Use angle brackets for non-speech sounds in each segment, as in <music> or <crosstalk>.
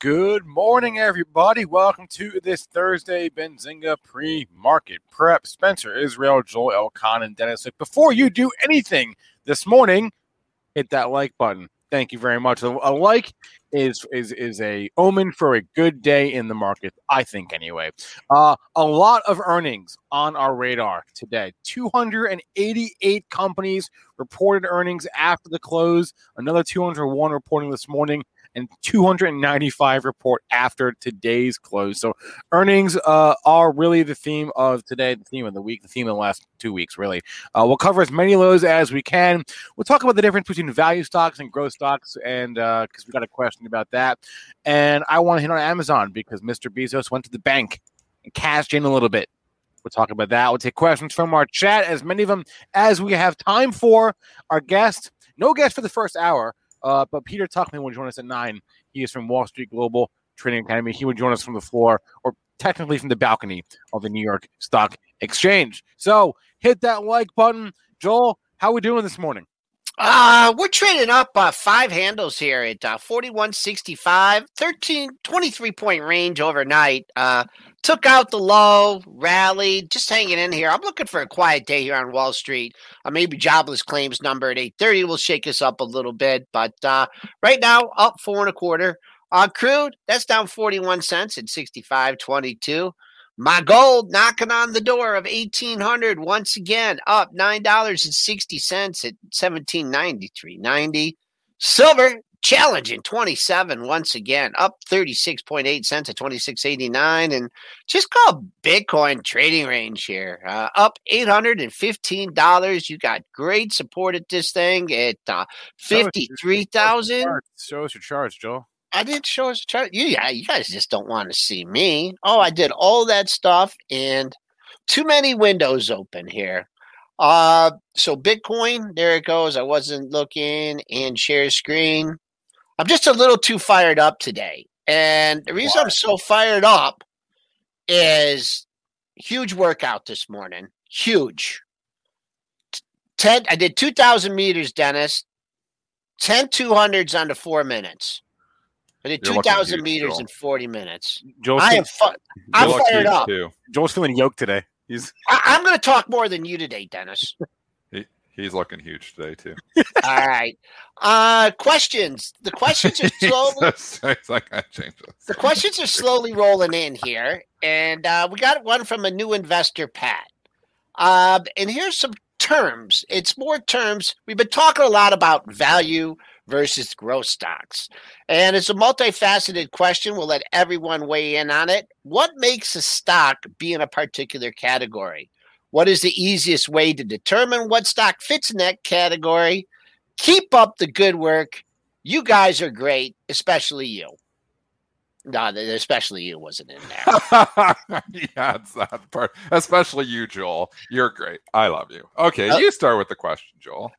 Good morning, everybody. Welcome to this Thursday Benzinga pre-market prep. Spencer Israel, Joel Elconin, and Dennis. Before you do anything this morning, hit that like button. Thank you very much. A like is is is a omen for a good day in the market. I think anyway. Uh, a lot of earnings on our radar today. 288 companies reported earnings after the close. Another 201 reporting this morning and 295 report after today's close. So earnings uh, are really the theme of today, the theme of the week, the theme of the last two weeks, really. Uh, we'll cover as many those as we can. We'll talk about the difference between value stocks and growth stocks, and because we got a question about that. And I want to hit on Amazon because Mr. Bezos went to the bank and cashed in a little bit. We'll talk about that. We'll take questions from our chat, as many of them as we have time for. Our guest, no guest for the first hour, uh, but Peter Tuchman will join us at nine. He is from Wall Street Global Trading Academy. He would join us from the floor, or technically from the balcony of the New York Stock Exchange. So hit that like button. Joel, how are we doing this morning? Uh, we're trading up uh, five handles here at uh, 4165, 13, 23 point range overnight. Uh, took out the low, rallied, just hanging in here. I'm looking for a quiet day here on Wall Street. Uh, maybe jobless claims number at 830 will shake us up a little bit, but uh, right now up four and a quarter. Uh, crude, that's down 41 cents at 65.22. My gold knocking on the door of 1800 once again, up $9.60 at 1793.90. Silver challenging 27 once again, up 36.8 cents at 26.89 and just call Bitcoin trading range here. Uh, up $815. You got great support at this thing at uh, 53,000. Show us your charts, Joel. I didn't show us a chart. You, yeah, you guys just don't want to see me. Oh, I did all that stuff and too many windows open here. Uh, so Bitcoin, there it goes. I wasn't looking and share screen. I'm just a little too fired up today. And the reason I'm so fired up is huge workout this morning. Huge. 10, I did 2,000 meters, Dennis. 10 200s under four minutes. I did 2,000 meters Joel. in 40 minutes. Joel's, I am fu- I'm fired huge, up. Too. Joel's feeling yoked today. He's I- I'm going to talk more than you today, Dennis. <laughs> He, he's looking huge today too. All right. Uh, questions. The questions are <laughs> slowly. He's like, I changed the questions are slowly rolling in here, and uh, we got one from a new investor, Pat. Uh, and here's some terms. It's more terms. We've been talking a lot about value versus growth stocks, and it's a multifaceted question. We'll let everyone weigh in on it. What makes a stock be in a particular category? What is the easiest way to determine what stock fits in that category? Keep up the good work. You guys are great, especially you. No, especially you wasn't in there. <laughs> yeah, it's that part. Especially you, Joel. You're great. I love you. Okay, Uh, you start with the question, Joel.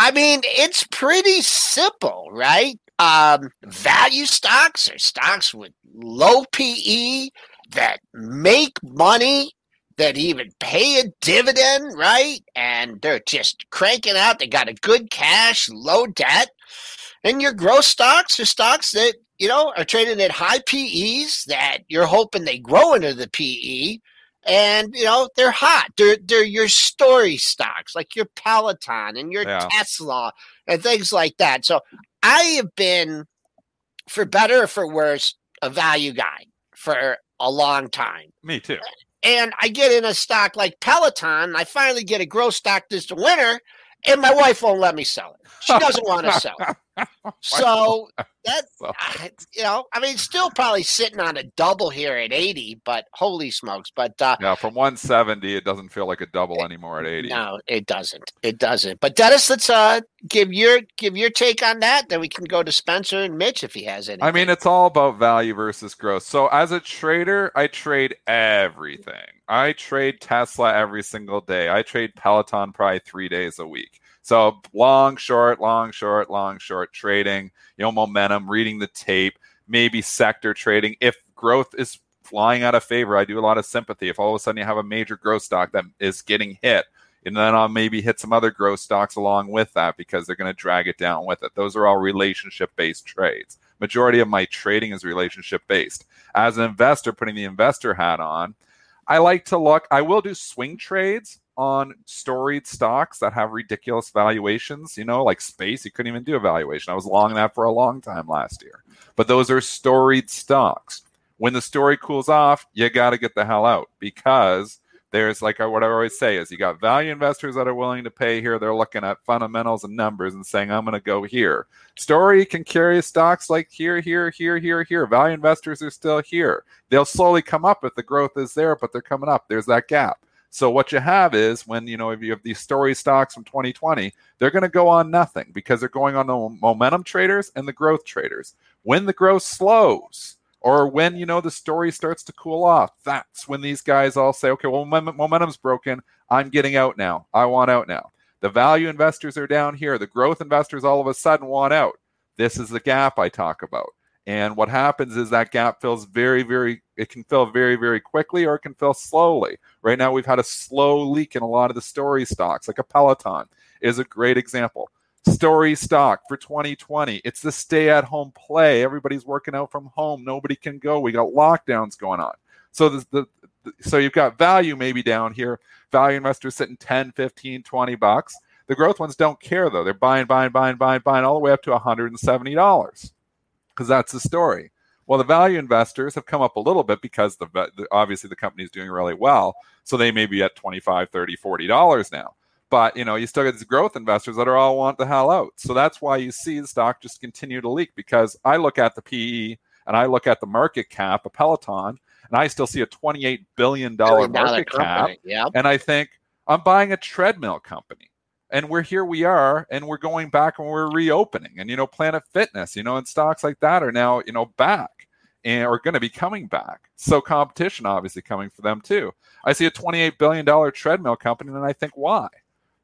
I mean, it's pretty simple, right? Um, value stocks are stocks with low PE that make money, that even pay a dividend, right? And they're just cranking out. They got a good cash, low debt. And your growth stocks are stocks that, you know, are trading at high PEs that you're hoping they grow into the PE and you know they're hot. They're they're your story stocks, like your Peloton and your Yeah. Tesla and things like that. So I have been, for better or for worse, a value guy for a long time. Me too. And I get in a stock like Peloton. I finally get a growth stock this winter, and my wife won't let me sell it. She doesn't want to sell. <laughs> So that <laughs> you know, I mean, still probably sitting on a double here at 80, but holy smokes. But uh, Yeah, from 170, it doesn't feel like a double anymore at 80. no, it doesn't. It doesn't. But Dennis, let's uh give your give your take on that. Then we can go to Spencer and Mitch if he has any. I mean, it's all about value versus growth. So as a trader, I trade everything. I trade Tesla every single day. I trade Peloton probably three days a week. So long, short, long, short, long, short trading, you know, momentum, reading the tape, maybe sector trading. If growth is flying out of favor, I do a lot of sympathy. If all of a sudden you have a major growth stock that is getting hit, and then I'll maybe hit some other growth stocks along with that because they're going to drag it down with it. Those are all relationship based trades. Majority of my trading is relationship based. As an investor, putting the investor hat on, I like to look, I will do swing trades on storied stocks that have ridiculous valuations, you know, like space, you couldn't even do a valuation. I was long that for a long time last year. But those are storied stocks. When the story cools off, you got to get the hell out because there's like what I always say is you got value investors that are willing to pay here. They're looking at fundamentals and numbers and saying, I'm going to go here. Story can carry stocks like here, here, here, here, here. Value investors are still here. They'll slowly come up if the growth is there, but they're coming up. There's that gap. So what you have is when you know if you have these story stocks from 2020, they're going to go on nothing because they're going on the momentum traders and the growth traders. When the growth slows, or when you know the story starts to cool off that's when these guys all say okay well momentum's broken. I'm getting out now. I want out now. The value investors are down here. The growth investors all of a sudden want out. This is the gap i talk about and what happens is that gap fills very very it can fill very very quickly or it can fill slowly right now we've had a slow leak in a lot of the story stocks like a peloton is a great example story stock for 2020. It's the stay at home play. Everybody's working out from home. Nobody can go. We got lockdowns going on. So the, the, the so you've got value maybe down here. Value investors sitting 10, 15, 20 bucks. The growth ones don't care though. They're buying, buying, buying, buying, buying all the way up to $170 because that's the story. Well, the value investors have come up a little bit because the, the obviously the company is doing really well. So they may be at 25, 30, 40 dollars now but you know you still get these growth investors that are all want the hell out so that's why you see the stock just continue to leak because i look at the pe and i look at the market cap of peloton and i still see a 28 billion dollar market cap company, Yeah. and i think i'm buying a treadmill company and we're here we are and we're going back and we're reopening and you know planet fitness you know and stocks like that are now you know back and are going to be coming back so competition obviously coming for them too i see a 28 billion dollar treadmill company and i think why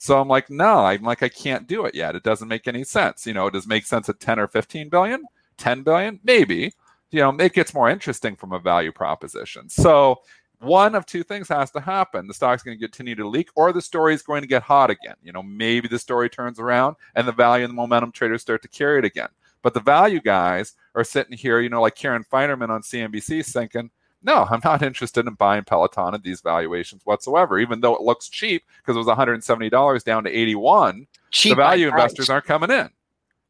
so I'm like, no, I'm like, I can't do it yet. It doesn't make any sense. You know, it does make sense at 10 or 15 billion? 10 billion? Maybe. You know, it gets more interesting from a value proposition. So one of two things has to happen. The stock's going to continue to leak, or the story is going to get hot again. You know, maybe the story turns around and the value and the momentum traders start to carry it again. But the value guys are sitting here, you know, like Karen Finerman on CNBC thinking, no, I'm not interested in buying Peloton at these valuations whatsoever, even though it looks cheap because it was $170 down to 81. Cheap the value investors aren't coming in.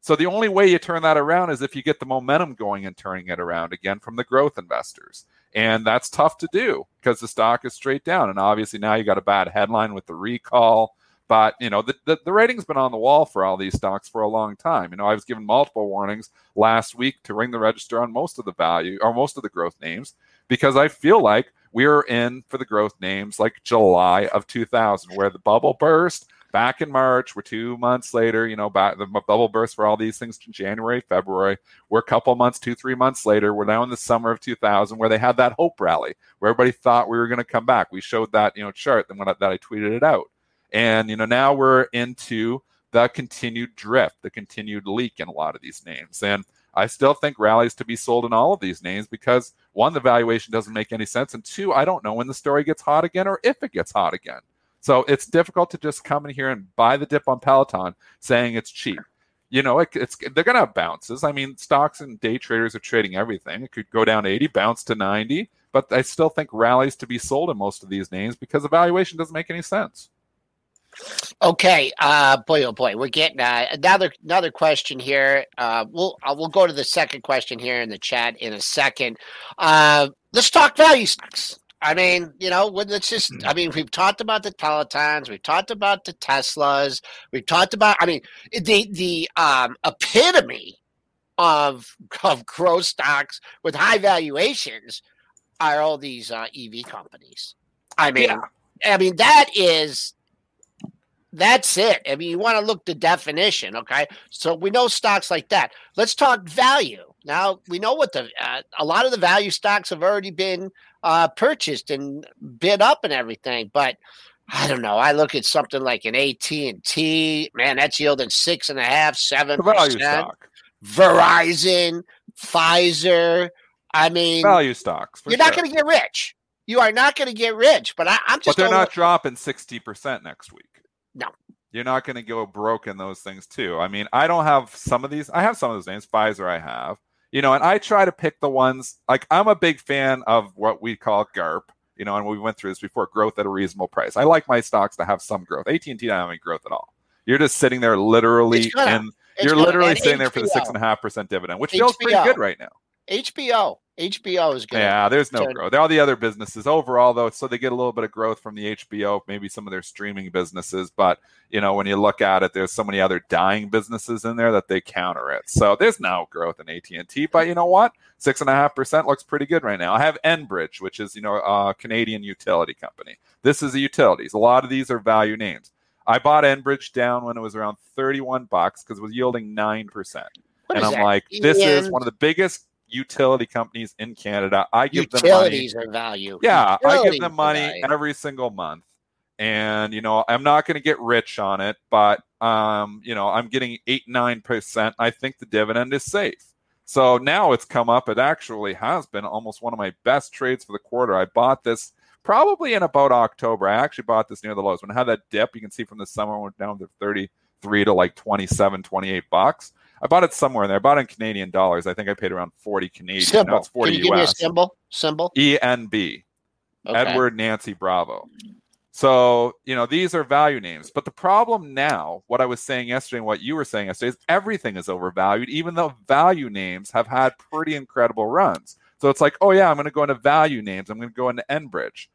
So the only way you turn that around is if you get the momentum going and turning it around again from the growth investors. And that's tough to do because the stock is straight down. And obviously now you got a bad headline with the recall. But you know, the, the, the rating's been on the wall for all these stocks for a long time. You know, I was given multiple warnings last week to ring the register on most of the value or most of the growth names because I feel like we're in for the growth names like July of 2000, where the bubble burst back in March. We're two months later, you know, back, the bubble burst for all these things in January, February. We're a couple months, two, three months later. We're now in the summer of 2000, where they had that hope rally, where everybody thought we were going to come back. We showed that, you know, chart then when I, that I tweeted it out. And, you know, now we're into the continued drift, the continued leak in a lot of these names. And I still think rallies to be sold in all of these names because one, the valuation doesn't make any sense, and two, I don't know when the story gets hot again or if it gets hot again. So it's difficult to just come in here and buy the dip on Peloton saying it's cheap. You know, it, it's they're gonna have bounces. I mean, stocks and day traders are trading everything. It could go down 80, bounce to 90, but I still think rallies to be sold in most of these names because the valuation doesn't make any sense. Okay, uh, boy, oh boy, we're getting uh, another another question here. Uh, we'll uh, we'll go to the second question here in the chat in a second. Uh, let's talk value stocks. I mean, you know, let's just. I mean, we've talked about the Pelotons, we've talked about the Teslas, we've talked about. I mean, the the um, epitome of of growth stocks with high valuations are all these uh, EV companies. I mean, Yeah. I mean that is that's it. I mean, you want to look the definition, okay? So we know stocks like that. Let's talk value. Now we know what the uh, a lot of the value stocks have already been uh, purchased and bid up and everything, but I don't know. I look at something like an AT and T. Man, that's yielding six and a half, seven value percent. stock, Verizon, Pfizer. I mean, value stocks. you're not going to get rich. You are not going to get rich. But I, I'm but just they're over- not dropping 60% next week. No. You're not going to go broke in those things too. I mean, I don't have some of these. I have some of those names. Pfizer, I have. You know, and I try to pick the ones like I'm a big fan of what we call GARP. You know, and we went through this before. Growth at a reasonable price. I like my stocks to have some growth. AT and T don't have any growth at all. You're just sitting there, literally, It's gonna- in, It's you're literally and sitting there for the six and a half percent dividend, which feels pretty good right now. HBO. HBO is good. Yeah, there's no growth. All the other businesses overall, though, so they get a little bit of growth from the HBO, maybe some of their streaming businesses. But you know, when you look at it, there's so many other dying businesses in there that they counter it. So there's no growth in AT and T. But you know what? Six and a half percent looks pretty good right now. I have Enbridge, which is you know a Canadian utility company. This is a utilities. A lot of these are value names. I bought Enbridge down when it was around 31 bucks because it was yielding nine percent What and I'm that? like, this is one of the biggest utility companies in Canada. I give them money. utilities are value. Yeah, I give them money every single month. And you know, I'm not going to get rich on it, but um, you know, I'm getting 8 9%. I think the dividend is safe. So now it's come up. It actually has been almost one of my best trades for the quarter. I bought this probably in about October. I actually bought this near the lows. When it had that dip, you can see from the summer went down to 33 to like 27, 28 bucks. I bought it somewhere in there. I bought it in Canadian dollars. I think I paid around 40 Canadian. Symbol. it's 40 Can you give me a symbol? Symbol. ENB. Okay. Edward Nancy Bravo. So, you know, these are value names. But the problem now, what I was saying yesterday and what you were saying yesterday, is everything is overvalued, even though value names have had pretty incredible runs. So it's like, oh, yeah, I'm going to go into value names. I'm going to go into Enbridge.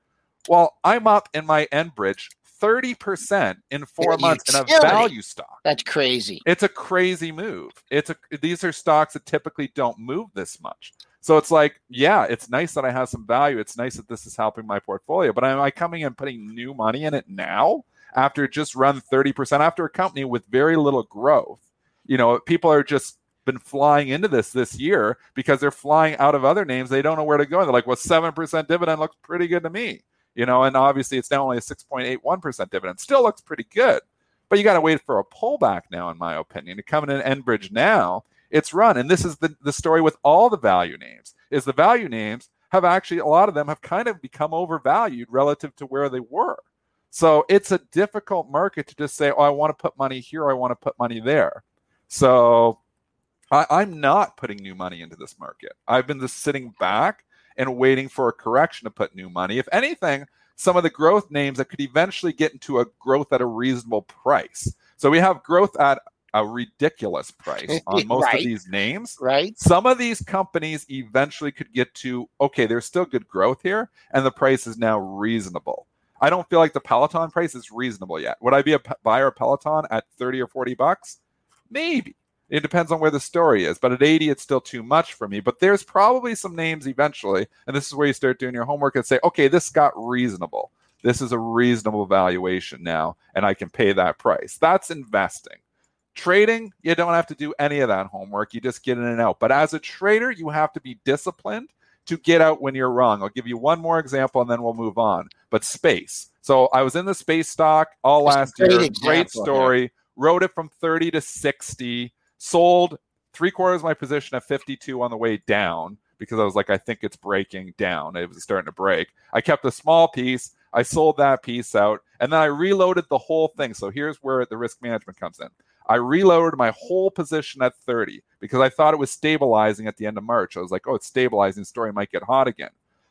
Well, I'm up in my Enbridge 30% in four Yeah, months in a value stock. That's crazy. It's a crazy move. It's a these are stocks that typically don't move this much. So it's like, yeah, it's nice that I have some value. It's nice that this is helping my portfolio. But am I coming and putting new money in it now after it just run 30% after a company with very little growth? You know, people are just been flying into this this year because they're flying out of other names. They don't know where to go. They're like, well, 7% dividend looks pretty good to me. You know, and obviously it's now only a 6.81% dividend. Still looks pretty good. But you got to wait for a pullback now, in my opinion. To come in Enbridge now, it's run. And this is the, the story with all the value names, is the value names have actually, a lot of them have kind of become overvalued relative to where they were. So it's a difficult market to just say, oh, I want to put money here, I want to put money there. So I, I'm not putting new money into this market. I've been just sitting back and waiting for a correction to put new money. If anything, some of the growth names that could eventually get into a growth at a reasonable price. So we have growth at a ridiculous price <laughs> on most Right. of these names. Right. Some of these companies eventually could get to okay, there's still good growth here, and the price is now reasonable. I don't feel like the Peloton price is reasonable yet. Would I be a p- buyer of Peloton at 30 or 40 bucks? Maybe. It depends on where the story is, but at 80, it's still too much for me. But there's probably some names eventually, and this is where you start doing your homework and say, okay, this got reasonable. This is a reasonable valuation now, and I can pay that price. That's investing. Trading, you don't have to do any of that homework. You just get in and out. But as a trader, you have to be disciplined to get out when you're wrong. I'll give you one more example and then we'll move on. But space. So I was in the space stock all That's last great year. Great here. story. Rode it from 30 to 60, sold three quarters of my position at 52 on the way down because I was like, I think it's breaking down. It was starting to break. I kept a small piece. I sold that piece out and then I reloaded the whole thing. So here's where the risk management comes in. I reloaded my whole position at 30 because I thought it was stabilizing at the end of March. I was like, oh, it's stabilizing. Story might get hot again.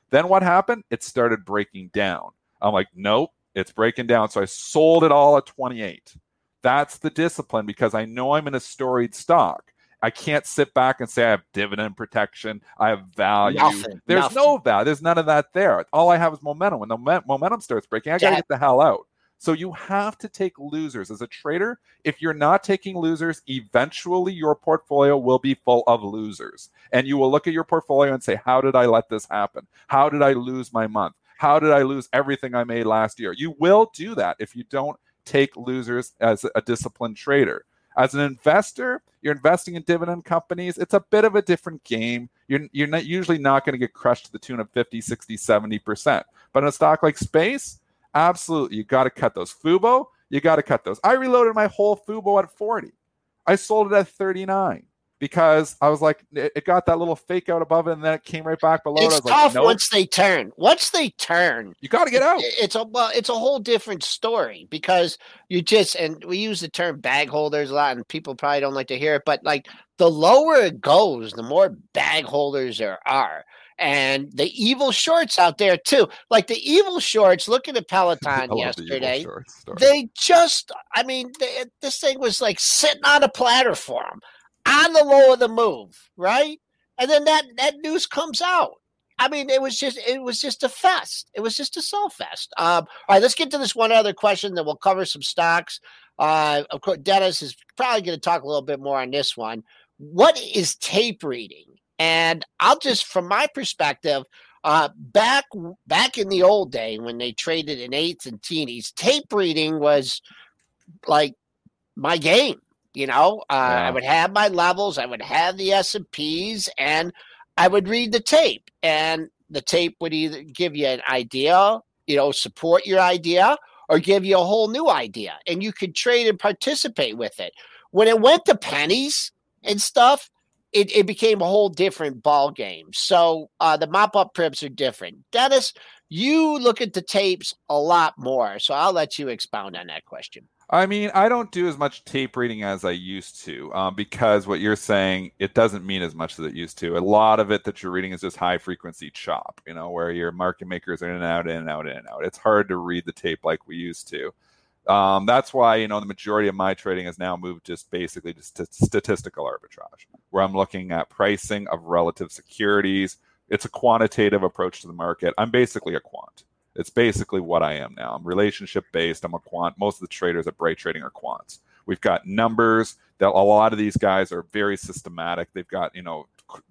Then what happened? It started breaking down. I'm like, nope, it's breaking down. So I sold it all at 28. That's the discipline because I know I'm in a storied stock. I can't sit back and say I have dividend protection. I have value. Nothing, There's nothing. no value. There's none of that there. All I have is momentum. When the mo- momentum starts breaking, I got to get the hell out. So you have to take losers as a trader. If you're not taking losers, eventually your portfolio will be full of losers. And you will look at your portfolio and say, How did I let this happen? How did I lose my month? How did I lose everything I made last year? You will do that if you don't take losers as a disciplined trader. As an investor, you're investing in dividend companies. It's a bit of a different game. You're, you're not usually not going to get crushed to the tune of 50, 60, 70%. But in a stock like space, absolutely, you got to cut those. Fubo, you got to cut those. I reloaded my whole Fubo at 40. I sold it at 39 because I was like, it, it got that little fake out above it and then it came right back below it. I It's was tough like, nope, once they turn. Once they turn, you got to get out. it's a well, it's a whole different story because you just and we use the term bag holders a lot, and people probably don't like to hear it, but like the lower it goes, the more bag holders there are. And the evil shorts out there too. Like the evil shorts, looking at <laughs> Peloton love the yesterday, they just, I mean, they, this thing was like sitting on a platter for them on the low of the move, right? And then that that news comes out. I mean, it was just it was just a fest. It was just a sell fest. Um, all right, let's get to this one other question, then we'll cover some stocks. Uh, of course, Dennis is probably going to talk a little bit more on this one. What is tape reading? And I'll just, from my perspective, uh, back back in the old day when they traded in eights and teenies, tape reading was like my game. You know, uh, I would have my levels, I would have the S and P's, and I would read the tape, and the tape would either give you an idea, you know, support your idea, or give you a whole new idea, and you could trade and participate with it. When it went to pennies and stuff, it, it became a whole different ball game. So uh, the mop up trips are different. Dennis, you look at the tapes a lot more, so I'll let you expound on that question. I mean, I don't do as much tape reading as I used to um, because what you're saying, it doesn't mean as much as it used to. A lot of it that you're reading is just high frequency chop, you know, where your market makers are in and out, in and out, in and out. It's hard to read the tape like we used to. Um, that's why, you know, the majority of my trading has now moved just basically to st- statistical arbitrage, where I'm looking at pricing of relative securities. It's a quantitative approach to the market. I'm basically a quant. It's basically what I am now. I'm relationship based. I'm a quant. Most of the traders at Bright Trading are quants. We've got numbers that a lot of these guys are very systematic. They've got, you know,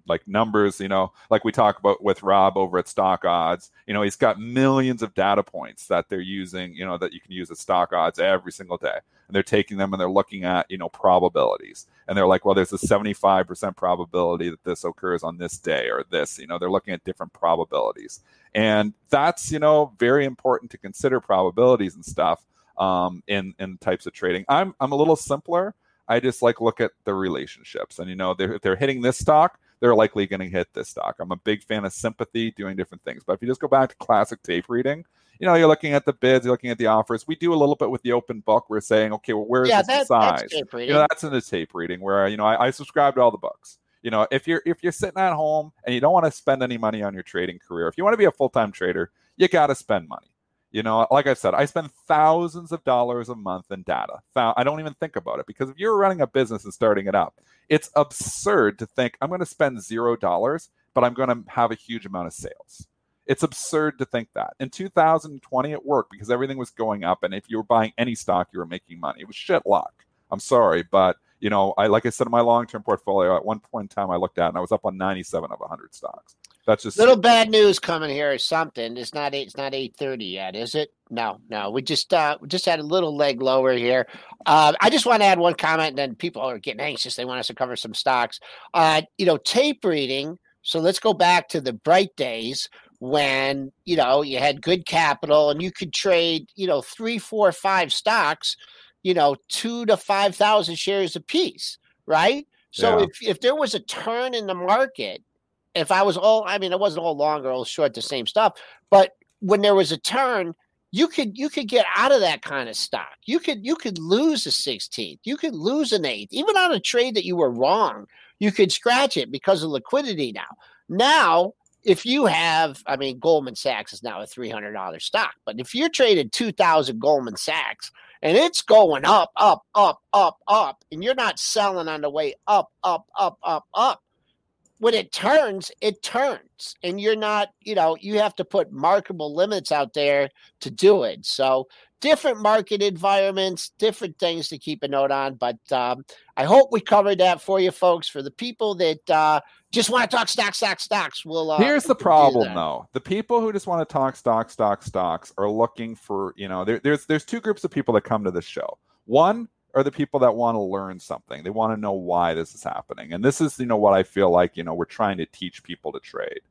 like numbers, you know, like we talk about with Rob over at Stock Odds. You know, he's got millions of data points that they're using, you know, that you can use at Stock Odds every single day. And they're taking them and they're looking at, you know, probabilities. And they're like, well, there's a 75% probability that this occurs on this day or this, you know, they're looking at different probabilities. And that's, you know, very important to consider probabilities and stuff um, in, in types of trading. I'm, I'm a little simpler. I just like look at the relationships. And, you know, they're, if they're hitting this stock, they're likely going to hit this stock. I'm a big fan of sympathy, doing different things. But if you just go back to classic tape reading, you know, you're looking at the bids, you're looking at the offers. We do a little bit with the open book. We're saying, okay, well, where's yeah, that, size? that's tape reading. you know that's in the tape reading where you know I, I subscribe to all the books you know if you're if you're sitting at home and you don't want to spend any money on your trading career if you want to be a full-time trader you got to spend money you know like i said i spend thousands of dollars a month in data i don't even think about it because if you're running a business and starting it up it's absurd to think i'm going to spend zero dollars but i'm going to have a huge amount of sales it's absurd to think that. In 2020, it worked because everything was going up, and if you were buying any stock, you were making money. It was shit luck. I'm sorry, but you know, I like I said in my long-term portfolio, at one point in time, I looked at and I was up on 97 of 100 stocks. That's just Little bad news coming here or something. It's not eight, it's not eight thirty yet, is it? No, no. We just uh we just had a little leg lower here. Uh, I just want to add one comment, and then people are getting anxious. They want us to cover some stocks. Uh, you know, tape reading. So let's go back to the bright days when you know you had good capital and you could trade you know three, four, five stocks. You know, two to five thousand shares a piece, right? So Yeah. if if there was a turn in the market if I was all, I mean, it wasn't all long or all short, the same stuff. But when there was a turn, you could you could get out of that kind of stock. You could you could lose a sixteenth. You could lose an eighth, even on a trade that you were wrong. You could scratch it because of liquidity now. Now if you have, I mean, Goldman Sachs is now a three hundred dollar stock, but if you're trading two thousand Goldman Sachs and it's going up, up, up, up, up, and you're not selling on the way up, up, up, up, up. When it turns, it turns, and you're not, you know, you have to put markable limits out there to do it. So, different market environments, different things to keep a note on. But um, I hope we covered that for you, folks. For the people that uh, just want to talk stocks, stocks, stocks, we'll. Uh, Here's the problem, though: the people who just want to talk stocks, stocks, stocks are looking for, you know, there, there's there's two groups of people that come to this show. One are the people that want to learn something. They want to know why this is happening, and this is, you know, what I feel like, you know, we're trying to teach people to trade.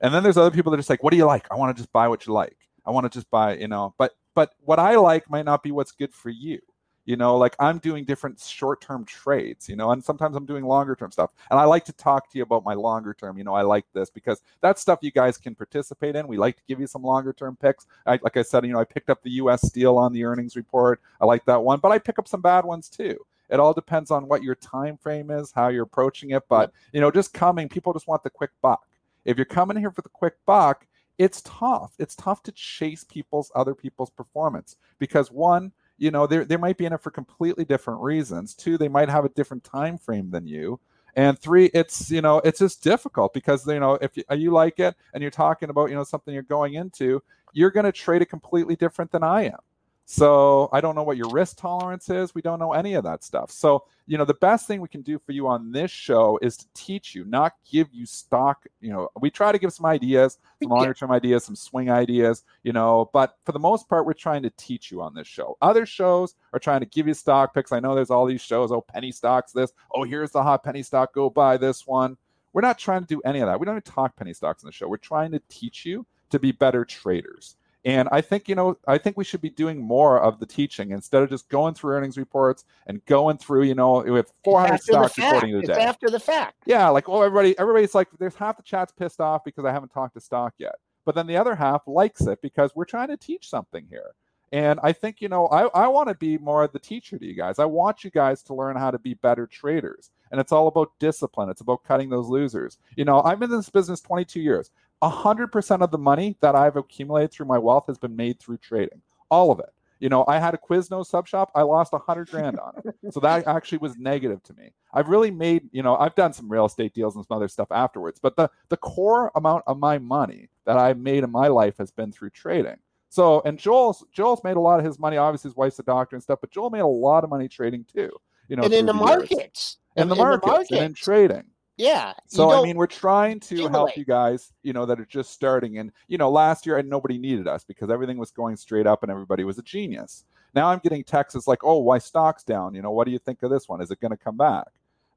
And then there's other people that are just like, what do you like? I want to just buy what you like. I want to just buy, you know, but but what I like might not be what's good for you. You know, like I'm doing different short term trades, you know, and sometimes I'm doing longer term stuff. And I like to talk to you about my longer term. You know, I like this because that's stuff you guys can participate in. We like to give you some longer term picks. I, like I said, you know, I picked up the US Steel on the earnings report. I like that one, but I pick up some bad ones too. It all depends on what your time frame is, how you're approaching it. But, you know, just coming, people just want the quick buck. If you're coming here for the quick buck, it's tough. It's tough to chase people's other people's performance because one, you know they they might be in it for completely different reasons. Two they might have a different time frame than you. And three it's you know it's just difficult because you know if you, uh, you like it and you're talking about you know something you're going into you're going to trade it completely different than i am so I don't know what your risk tolerance is. We don't know any of that stuff. So, you know, the best thing we can do for you on this show is to teach you, not give you stock. You know, we try to give some ideas, some longer term ideas, some swing ideas, you know, but for the most part, we're trying to teach you on this show. Other shows are trying to give you stock picks. I know there's all these shows, oh, penny stocks, this, oh, here's the hot penny stock, go buy this one. We're not trying to do any of that. We don't even talk penny stocks in the show. We're trying to teach you to be better traders. And I think, you know, I think we should be doing more of the teaching instead of just going through earnings reports and going through, you know, with 400 stocks reporting today. It's after the fact. Yeah, like, oh, everybody, everybody's like, there's half the chat's pissed off because I haven't talked to stock yet. But then the other half likes it because we're trying to teach something here. And I think, you know, I, I want to be more of the teacher to you guys. I want you guys to learn how to be better traders. And it's all about discipline. It's about cutting those losers. You know, I've been in this business 22 years. 100% of the money that I've accumulated through my wealth has been made through trading. All of it. You know, I had a Quiznos sub shop. I lost a hundred grand on it. So that <laughs> actually was negative to me. I've really made, you know, I've done some real estate deals and some other stuff afterwards. But the the core amount of my money that I've made in my life has been through trading. So and Joel's Joel's made a lot of his money. Obviously, his wife's a doctor and stuff, but Joel made a lot of money trading too. You know, and in the, the markets. In, the, markets, the markets and in trading. Yeah. So I mean, we're trying to help you guys, you know, that are just starting. And you know, last year and nobody needed us because everything was going straight up and everybody was a genius. Now I'm getting texts like, "Oh, why stocks down? You know, what do you think of this one? Is it going to come back?"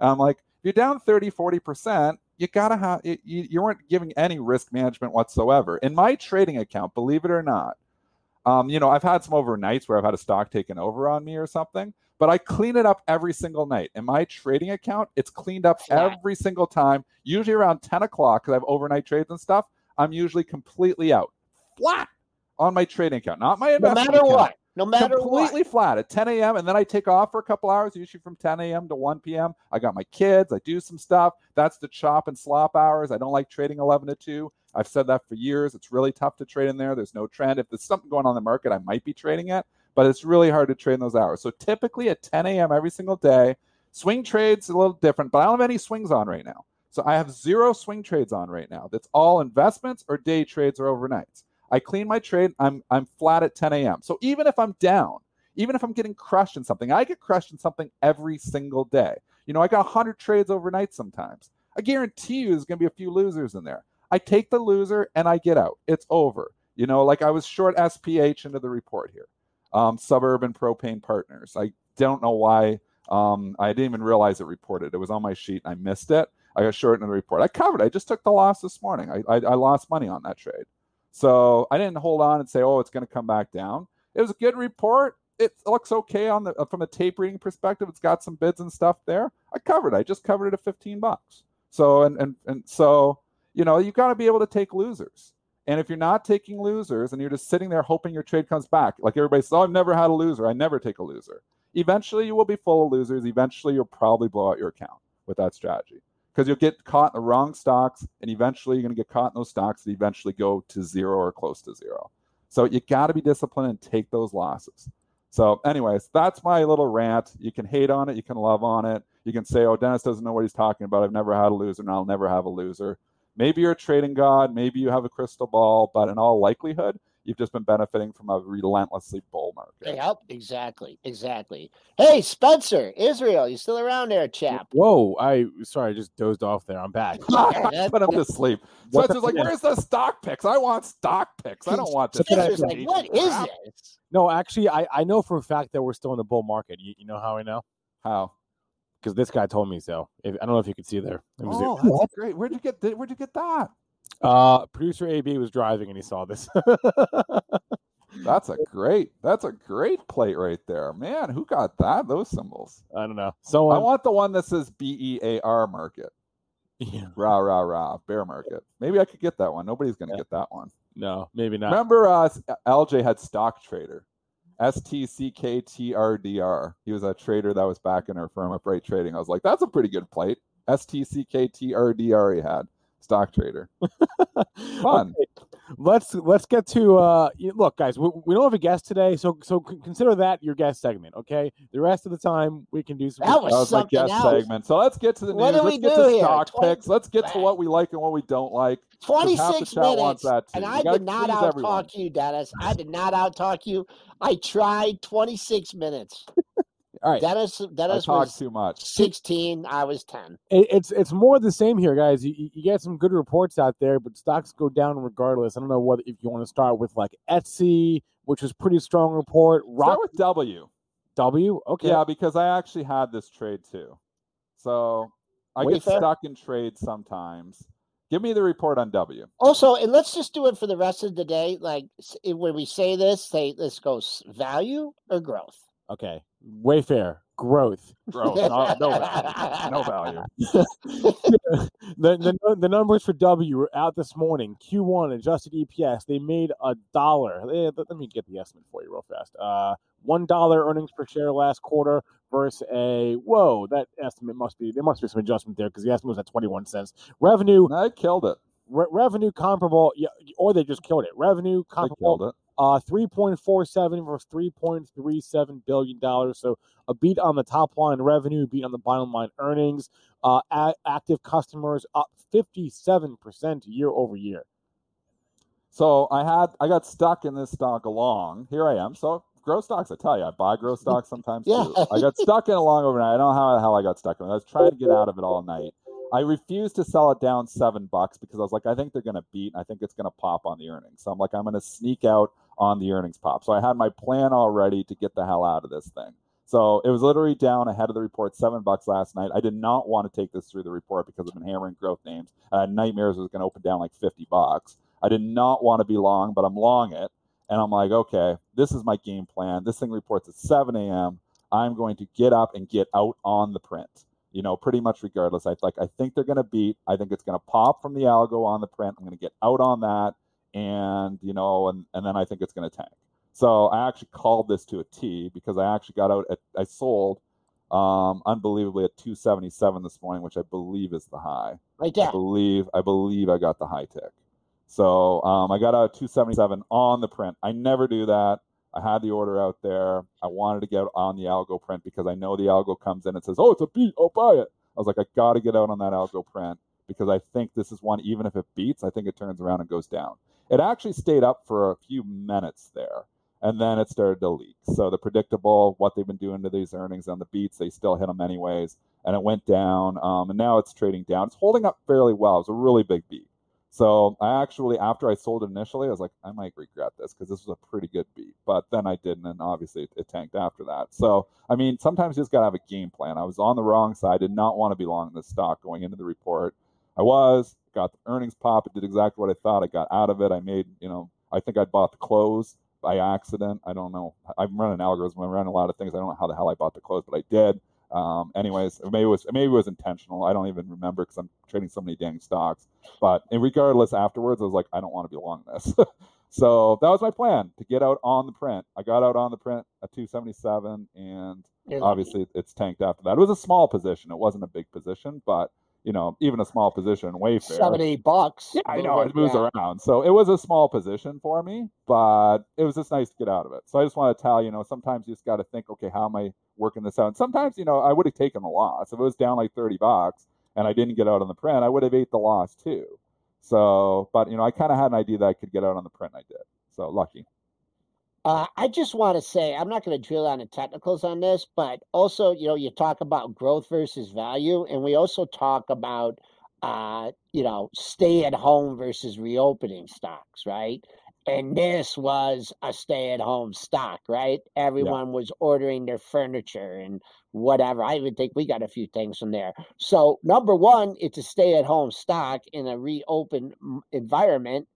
And I'm like, if you're down 30, 40 percent, you gotta have you, you weren't giving any risk management whatsoever. In my trading account, believe it or not, um, you know, I've had some overnights where I've had a stock taken over on me or something but I clean it up every single night. In my trading account, it's cleaned up Flat. every single time, usually around 10 o'clock because I have overnight trades and stuff. I'm usually completely out, flat on my trading account, not my investment. No matter account. what. No matter what. completely what. flat at 10 a.m. and then I take off for a couple hours, usually from 10 a.m. to 1 p.m. I got my kids, I do some stuff. That's the chop and slop hours. I don't like trading 11 to 2. I've said that for years. It's really tough to trade in there. There's no trend. If there's something going on in the market, I might be trading it but it's really hard to trade in those hours. So typically at 10 a.m. every single day, swing trades a little different, but I don't have any swings on right now. So I have zero swing trades on right now. That's all investments or day trades or overnights. I clean my trade. I'm I'm flat at 10 a.m. So even if I'm down, even if I'm getting crushed in something, I get crushed in something every single day. You know, I got 100 trades overnight sometimes. I guarantee you there's going to be a few losers in there. I take the loser and I get out. It's over. You know, like I was short SPH into the report here um, Suburban Propane Partners. I don't know why. Um, I didn't even realize it reported. It was on my sheet. and I missed it. I got short in the report. I covered. I just took the loss this morning. I, I, I lost money on that trade. So I didn't hold on and say, oh, it's going to come back down. It was a good report. It looks okay on the from a tape reading perspective. It's got some bids and stuff there. I covered. I just covered it at 15 bucks. So and and and so you know you've got to be able to take losers. And if you're not taking losers and you're just sitting there hoping your trade comes back, like everybody says, oh, I've never had a loser. I never take a loser. Eventually, you will be full of losers. Eventually, you'll probably blow out your account with that strategy. because you'll get caught in the wrong stocks, and eventually you're going to get caught in those stocks that eventually go to zero or close to zero. So you got to be disciplined and take those losses. So, anyways, that's my little rant. You can hate on it, you can love on it. You can say, "Oh, Dennis doesn't know what he's talking about. I've never had a loser, and I'll never have a loser." Maybe you're a trading god, maybe you have a crystal ball, but in all likelihood, you've just been benefiting from a relentlessly bull market. Yep, exactly, exactly. Hey, Spencer, Israel, you still around there, chap? Whoa, I sorry, I just dozed off there. I'm back. Put him to sleep. What Spencer's the- like, "Where's the stock picks? I want stock picks. I don't want this." Spencer's like, ancient what is crap." this? No, actually, I, I know for a fact that we're still in a bull market. You, you know how I know? How? Because this guy told me so. If, I don't know if you could see there. Let me see. Oh, that's great. Where'd you get? Where'd you get that? Uh, producer AB was driving and he saw this. <laughs> That's a great. That's a great plate right there, man. Who got that? Those symbols. I don't know. So I want the one that says B E A R market. yeah, Rah rah rah. Bear market. Maybe I could get that one. Nobody's gonna Yeah. get that one. no, maybe not. Remember, uh, LJ had stock trader. S T C K T R D R. He was a trader that was back in our firm at Bright Trading. I was like, that's a pretty good plate. S T C K T R D R. He had stock trader. <laughs> Fun. Okay, Let's let's get to uh look, guys. We, we don't have a guest today, so so consider that your guest segment. Okay, the rest of the time we can do some. That was That was my guest else. segment. So let's get to the What news. do Let's we get do to here? stock Twenty- picks. Let's get to what we like and what we don't like. 26 chat wants minutes. And I did not out talk you, Dennis. I did not out talk you. I tried 26 minutes. All right, Dennis I Dennis talk was too much. 16. I was 10. it, it's it's more the same here, guys. You, you- get some good reports out there, but stocks go down regardless. I don't know whether if you want to start with like Etsy, which was pretty strong report. Start with W. W. Okay, Yeah, because I actually had this trade too. So I get stuck in trades sometimes. Give me the report on W. Also, and let's just do it for the rest of the day. Like when we say this, say this goes value or growth. Okay. Wayfair growth. Growth. No, no value. No value. <laughs> the, the the numbers for W were out this morning. Q1 adjusted EPS. They made a dollar. Eh, Let, me get the estimate for you real fast. Uh, one dollar earnings per share last quarter versus a whoa. That estimate must be there must be some adjustment there because the estimate was at twenty one cents. Revenue I killed it. re- revenue comparable. Yeah, or they just killed it. Revenue comparable. Uh, three point four seven versus three point three seven billion dollars. So a beat on the top line revenue, beat on the bottom line earnings. Uh, a- active customers up fifty seven percent year over year. So I had I got stuck in this stock along. Here I am. So growth stocks, I tell you, I buy growth stocks sometimes <laughs> Yeah. too. I got stuck in a long overnight. I don't know how the hell I got stuck in it. I was trying to get out of it all night. I refused to sell it down seven bucks because I was like, I think they're gonna beat. I think it's gonna pop on the earnings. So I'm like, I'm gonna sneak out on the earnings pop. So I had my plan already to get the hell out of this thing. So it was literally down ahead of the report, seven bucks last night. I did not want to take this through the report because I've been hammering growth names. Had nightmares was going to open down like 50 bucks. I did not want to be long, but I'm long it. And I'm like, okay, this is my game plan. This thing reports at 7 a.m. I'm going to get up and get out on the print. You know, pretty much regardless. I like I think they're gonna beat. I think it's gonna pop from the algo on the print. I'm gonna get out on that and you know, and, and then I think it's gonna tank. So I actually called this to a T because I actually got out at I sold um unbelievably at 277 this morning, which I believe is the high. Right I believe I believe I got the high tick. So um, I got out at 277 on the print. I never do that. I had the order out there. I wanted to get on the algo print because I know the algo comes in and says, "Oh, it's a beat. I'll buy it." I was like, I got to get out on that algo print because I think this is one. Even if it beats, I think it turns around and goes down. It actually stayed up for a few minutes there, and then it started to leak. So the predictable, what they've been doing to these earnings on the beats, they still hit them anyways, and it went down. Um, and now it's trading down. It's holding up fairly well. It was a really big beat. So I actually, after I sold it initially, I was like, I might regret this because this was a pretty good beat. But then I didn't, and obviously it, it tanked after that. So I mean, sometimes you just gotta have a game plan. I was on the wrong side. Did not want to be long in this stock going into the report. I was got the earnings pop. It did exactly what I thought. I got out of it. I made, you know, I think I bought the close by accident. I don't know. I'm running algorithms. I'm running a lot of things. I don't know how the hell I bought the close, but I did. Um, anyways, maybe it was maybe it was intentional. I don't even remember because I'm trading so many dang stocks. But regardless, afterwards, I was like, I don't want to be long this. <laughs> so that was my plan to get out on the print. I got out on the print at 277, and You're lucky. obviously it's tanked after that. It was a small position. It wasn't a big position, but you know, even a small position Wayfair. Seven, eight bucks. Yeah, I know it moves Yeah. around. So it was a small position for me, but it was just nice to get out of it. So I just want to tell you know, sometimes you just got to think, okay, how am I working this out? And sometimes you know, I would have taken the loss if it was down like thirty bucks and I didn't get out on the print. I would have ate the loss too. So, but you know, I kind of had an idea that I could get out on the print. I did. So lucky. Uh, I just want to say I'm not going to drill on the technicals on this, but also, you know, you talk about growth versus value, and we also talk about, uh, you know, stay at home versus reopening stocks, right? And this was a stay at home stock, right? Everyone was ordering their furniture and whatever. I even think we got a few things from there. So, number one, it's a stay at home stock in a reopened environment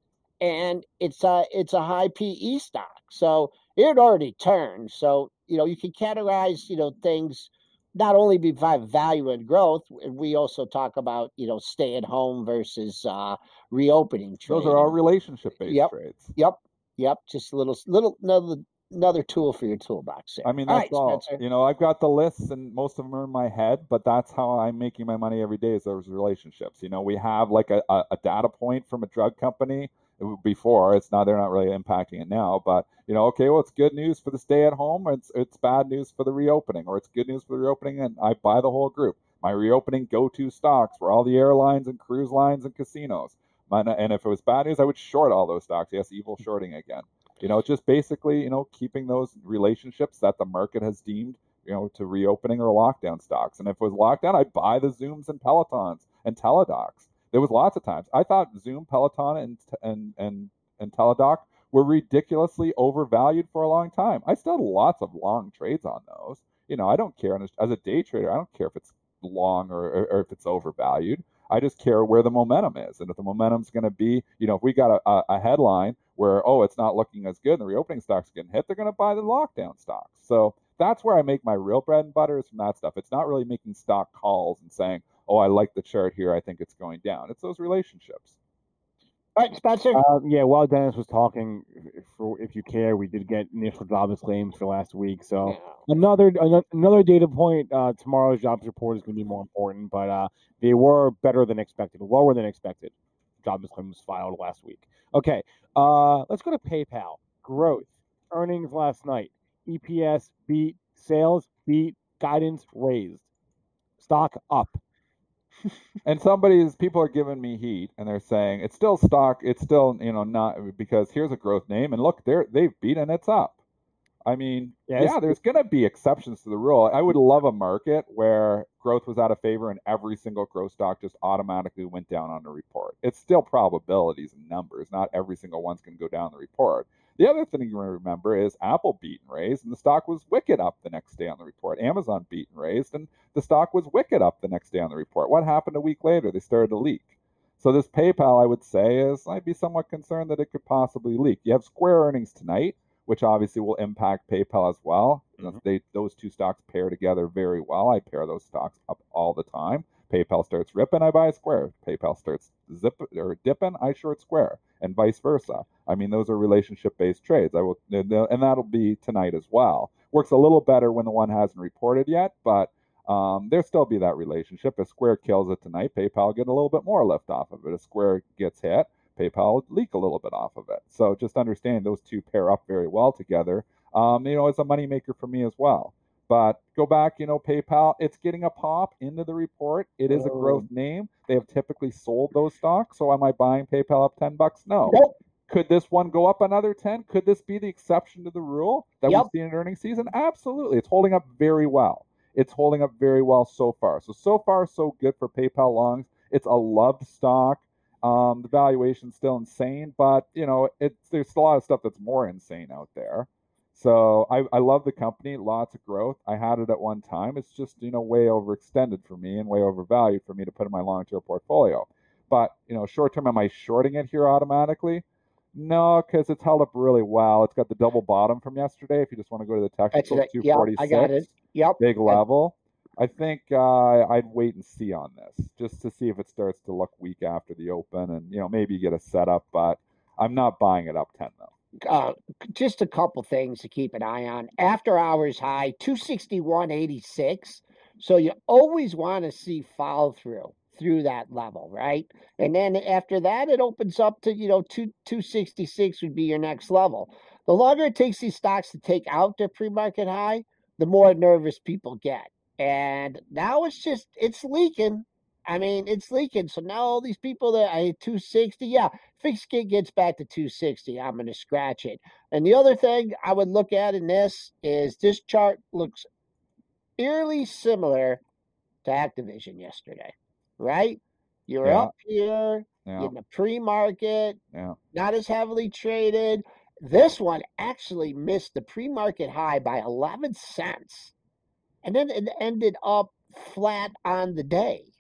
and it's a it's a high PE stock. So it had already turned. So you know you can categorize you know things not only by value and growth. We also talk about you know stay at home versus uh, reopening. Those are all relationship based Yep. trades. Yep, yep. Just a little little another another tool for your toolbox. There. I mean, that's right, all. You know, I've got the lists, and most of them are in my head. But that's how I'm making my money every day is those relationships. You know, we have like a, a, a data point from a drug company before. It's not they're not really impacting it now, but you know, okay, well, it's good news for the stay at home. It's it's bad news for the reopening, or it's good news for the reopening, and I buy the whole group. My reopening go-to stocks were all the airlines and cruise lines and casinos. And if it was bad news, I would short all those stocks. Yes, evil shorting again. You know, just basically, you know, keeping those relationships that the market has deemed, you know, to reopening or lockdown stocks. And if it was lockdown, I'd buy the Zooms and Pelotons and Teladocs. There was lots of times I thought Zoom, Peloton, and and and and Teladoc were ridiculously overvalued for a long time. I still had lots of long trades on those. You know, I don't care as a day trader. I don't care if it's long or, or, or if it's overvalued. I just care where the momentum is, and if the momentum's going to be, you know, if we got a, a, headline where oh it's not looking as good and the reopening stocks getting hit, they're going to buy the lockdown stocks. So that's where I make my real bread and butter is from that stuff. It's not really making stock calls and saying, oh, I like the chart here, I think it's going down. It's those relationships. All right, Spencer. Uh, yeah, while Dennis was talking, if, for, if you care, we did get initial jobless claims for last week. So another ano- another data point. Uh, tomorrow's jobs report is going to be more important, but uh, they were better than expected, lower than expected. Jobless claims filed last week. Okay, uh, let's go to PayPal. Growth, earnings last night, EPS beat, sales beat, guidance raised, stock up. <laughs> and somebody's people are giving me heat and they're saying it's still stock it's still you know not because here's a growth name and look they're they've beaten it's up. I mean Yes. yeah there's going to be exceptions to the rule. I would love a market where growth was out of favor and every single growth stock just automatically went down on the report. It's still probabilities and numbers. Not every single one's going to go down the report the other thing you remember is Apple beat and raised, and the stock was wicked up the next day on the report. Amazon beat and raised, and the stock was wicked up the next day on the report. What happened a week later? They started to leak. So this PayPal, I would say, is I'd be somewhat concerned that it could possibly leak. You have Square earnings tonight, which obviously will impact PayPal as well. Mhm. They those two stocks pair together very well. I pair those stocks up all the time. PayPal starts ripping, I buy Square. PayPal starts zip or dipping, I short Square, and vice versa. I mean, those are relationship-based trades. I will, and that'll be tonight as well. Works a little better when the one hasn't reported yet, but um, there'll still be that relationship. If Square kills it tonight, PayPal get a little bit more lift off of it. If Square gets hit, PayPal leak a little bit off of it. So just understand those two pair up very well together. Um, you know, it's a moneymaker for me as well. But go back, you know, PayPal, it's getting a pop into the report. It is a growth name. They have typically sold those stocks. So am I buying PayPal up 10 bucks? No. Nope. Could this one go up another 10? Could this be the exception to the rule that Yep. we've seen in earnings season? Absolutely. It's holding up very well. It's holding up very well so far. So, so far, so good for PayPal longs. It's a loved stock. Um, the valuation's still insane, but you know, it's there's a lot of stuff that's more insane out there. So I, I love the company, lots of growth. I had it at one time. It's just, you know, way overextended for me and way overvalued for me to put in my long-term portfolio. But, you know, short term, am I shorting it here automatically? No, because it's held up really well. It's got the double bottom from yesterday. If you just want to go to the technical, it. Yeah, I got it. 246 Yep. big level. I think uh, I'd wait and see on this just to see if it starts to look weak after the open, and you know maybe get a setup. But I'm not buying it up ten though. Uh, just a couple things to keep an eye on. After hours high, 261.86. So you always want to see follow through through that level, right? And then after that, it opens up to, you know, two, 266 would be your next level. The longer it takes these stocks to take out their pre market high, the more nervous people get. And now it's just, it's leaking. I mean, it's leaking. So now all these people that I 260, yeah, fixed it gets back to 260. I'm going to scratch it. And the other thing I would look at in this is this chart looks eerily similar to Activision yesterday, right? You're Yeah. up here Yeah. in the pre market, Yeah. not as heavily traded. This one actually missed the pre market high by 11 cents. And then it ended up flat on the day.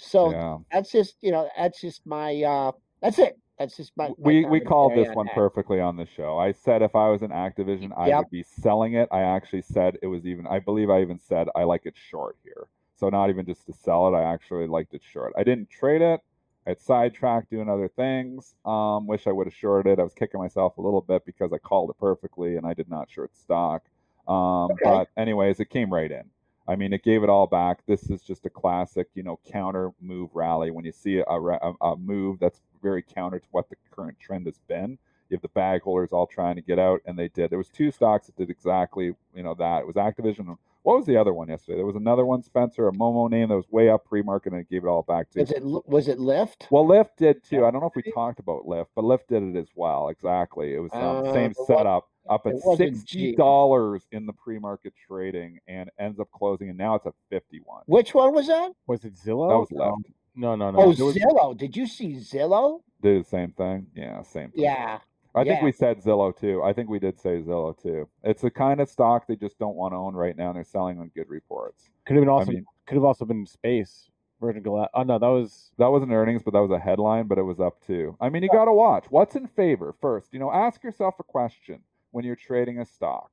So Yeah. that's just, you know, that's just my, uh, that's it. That's just my. my we we called this on one that. perfectly on the show. I said if I was in Activision, I Yep. would be selling it. I actually said it was even. I believe I even said I like it short here. So not even just to sell it, I actually liked it short. I didn't trade it. I had sidetracked doing other things. Um, wish I would have shorted it. I was kicking myself a little bit because I called it perfectly and I did not short stock. Um, Okay. But anyways, it came right in. I mean, it gave it all back. This is just a classic, you know, counter move rally. When you see a, a, a move that's very counter to what the current trend has been, you have the bag holders all trying to get out, and they did. There was two stocks that did exactly, you know, that. It was Activision. What was the other one yesterday? There was another one, Spencer, a Momo name that was way up pre-market, and it gave it all back too. Was it, was it Lyft? Well, Lyft did too. I don't know if we talked about Lyft, but Lyft did it as well. Exactly. It was um, Uh, same setup, up at sixty dollars in the pre-market trading, and ends up closing, and now it's at fifty-one. Which one was that? Was it Zillow? That was No. Lyft. No, no, no. Oh, was- Zillow. Did you see Zillow? Did the same thing. Yeah, same. Thing. Yeah. I think we said Zillow too. I think we did say Zillow too. It's the kind of stock they just don't want to own right now, and they're selling on good reports. could have been I also mean, could have also been space. Virgin Galactic. Oh no, that was that wasn't earnings, but that was a headline, but it was up too. I mean, you got to watch what's in favor first. You know, ask yourself a question when you're trading a stock.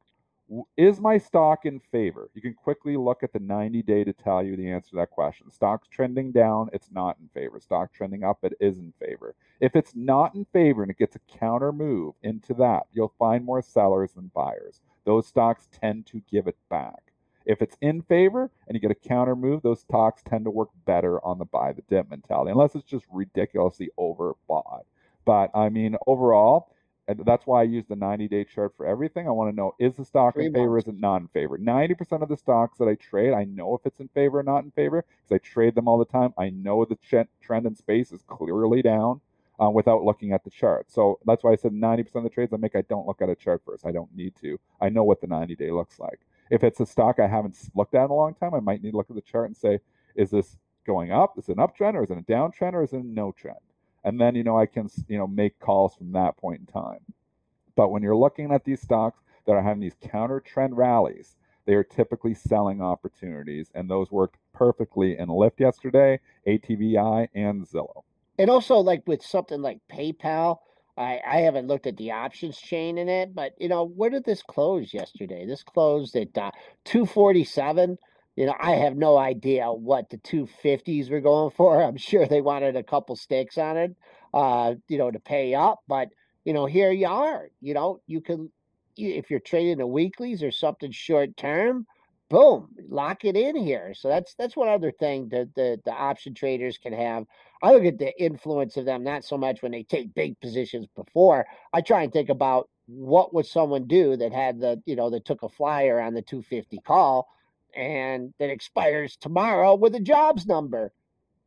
Is my stock in favor? You can quickly look at the 90 day to tell you the answer to that question. Stock's trending down, it's not in favor. Stock trending up, it is in favor. If it's not in favor and it gets a counter move into that, you'll find more sellers than buyers. Those stocks tend to give it back. If it's in favor and you get a counter move, those stocks tend to work better on the buy the dip mentality, unless it's just ridiculously overbought. But I mean, overall, and that's why I use the 90 day chart for everything. I want to know is the stock Three in favor, months. is it not in favor? 90% of the stocks that I trade, I know if it's in favor or not in favor because I trade them all the time. I know the ch- trend in space is clearly down uh, without looking at the chart. So that's why I said 90% of the trades I make, I don't look at a chart first. I don't need to. I know what the 90 day looks like. If it's a stock I haven't looked at in a long time, I might need to look at the chart and say, is this going up? Is it an uptrend or is it a downtrend or is it a no trend? And then, you know, I can, you know, make calls from that point in time. But when you're looking at these stocks that are having these counter trend rallies, they are typically selling opportunities. And those worked perfectly in Lyft yesterday, ATVI, and Zillow. And also, like with something like PayPal, I, I haven't looked at the options chain in it, but you know, where did this close yesterday? This closed at uh, 247. You know, I have no idea what the 250s were going for. <laughs> I'm sure they wanted a couple sticks on it, uh, you know, to pay up. But, you know, here you are. You know, you can, if you're trading the weeklies or something short term, boom, lock it in here. So that's that's one other thing that the, the option traders can have. I look at the influence of them not so much when they take big positions before. I try and think about what would someone do that had the you know that took a flyer on the 250 call and that expires tomorrow with a jobs number.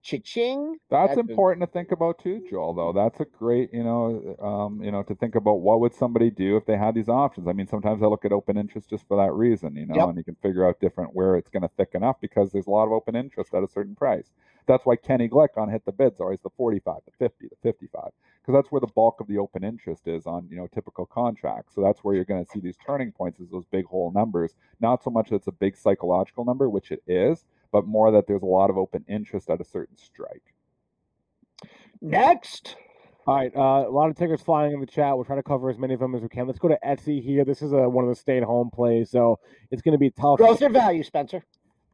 Cha-ching. That's, That's a- important to think about too, Joel. Though that's a great, you know, um, you know, to think about what would somebody do if they had these options. I mean, sometimes I look at open interest just for that reason, you know, Yep. and you can figure out different where it's going to thicken up because there's a lot of open interest at a certain price. That's why Kenny Glick on hit the bids always the 45, the 50, the 55, because that's where the bulk of the open interest is on, you know, typical contracts. So that's where you're going to see these turning points is those big whole numbers. Not so much that it's a big psychological number, which it is, but more that there's a lot of open interest at a certain strike. Next. all right. Uh, a lot of tickers flying in the chat. We'll try to cover as many of them as we can. Let's go to Etsy here. This is a, one of the stay-at-home plays, so it's going to be tough. Growth or value, Spencer?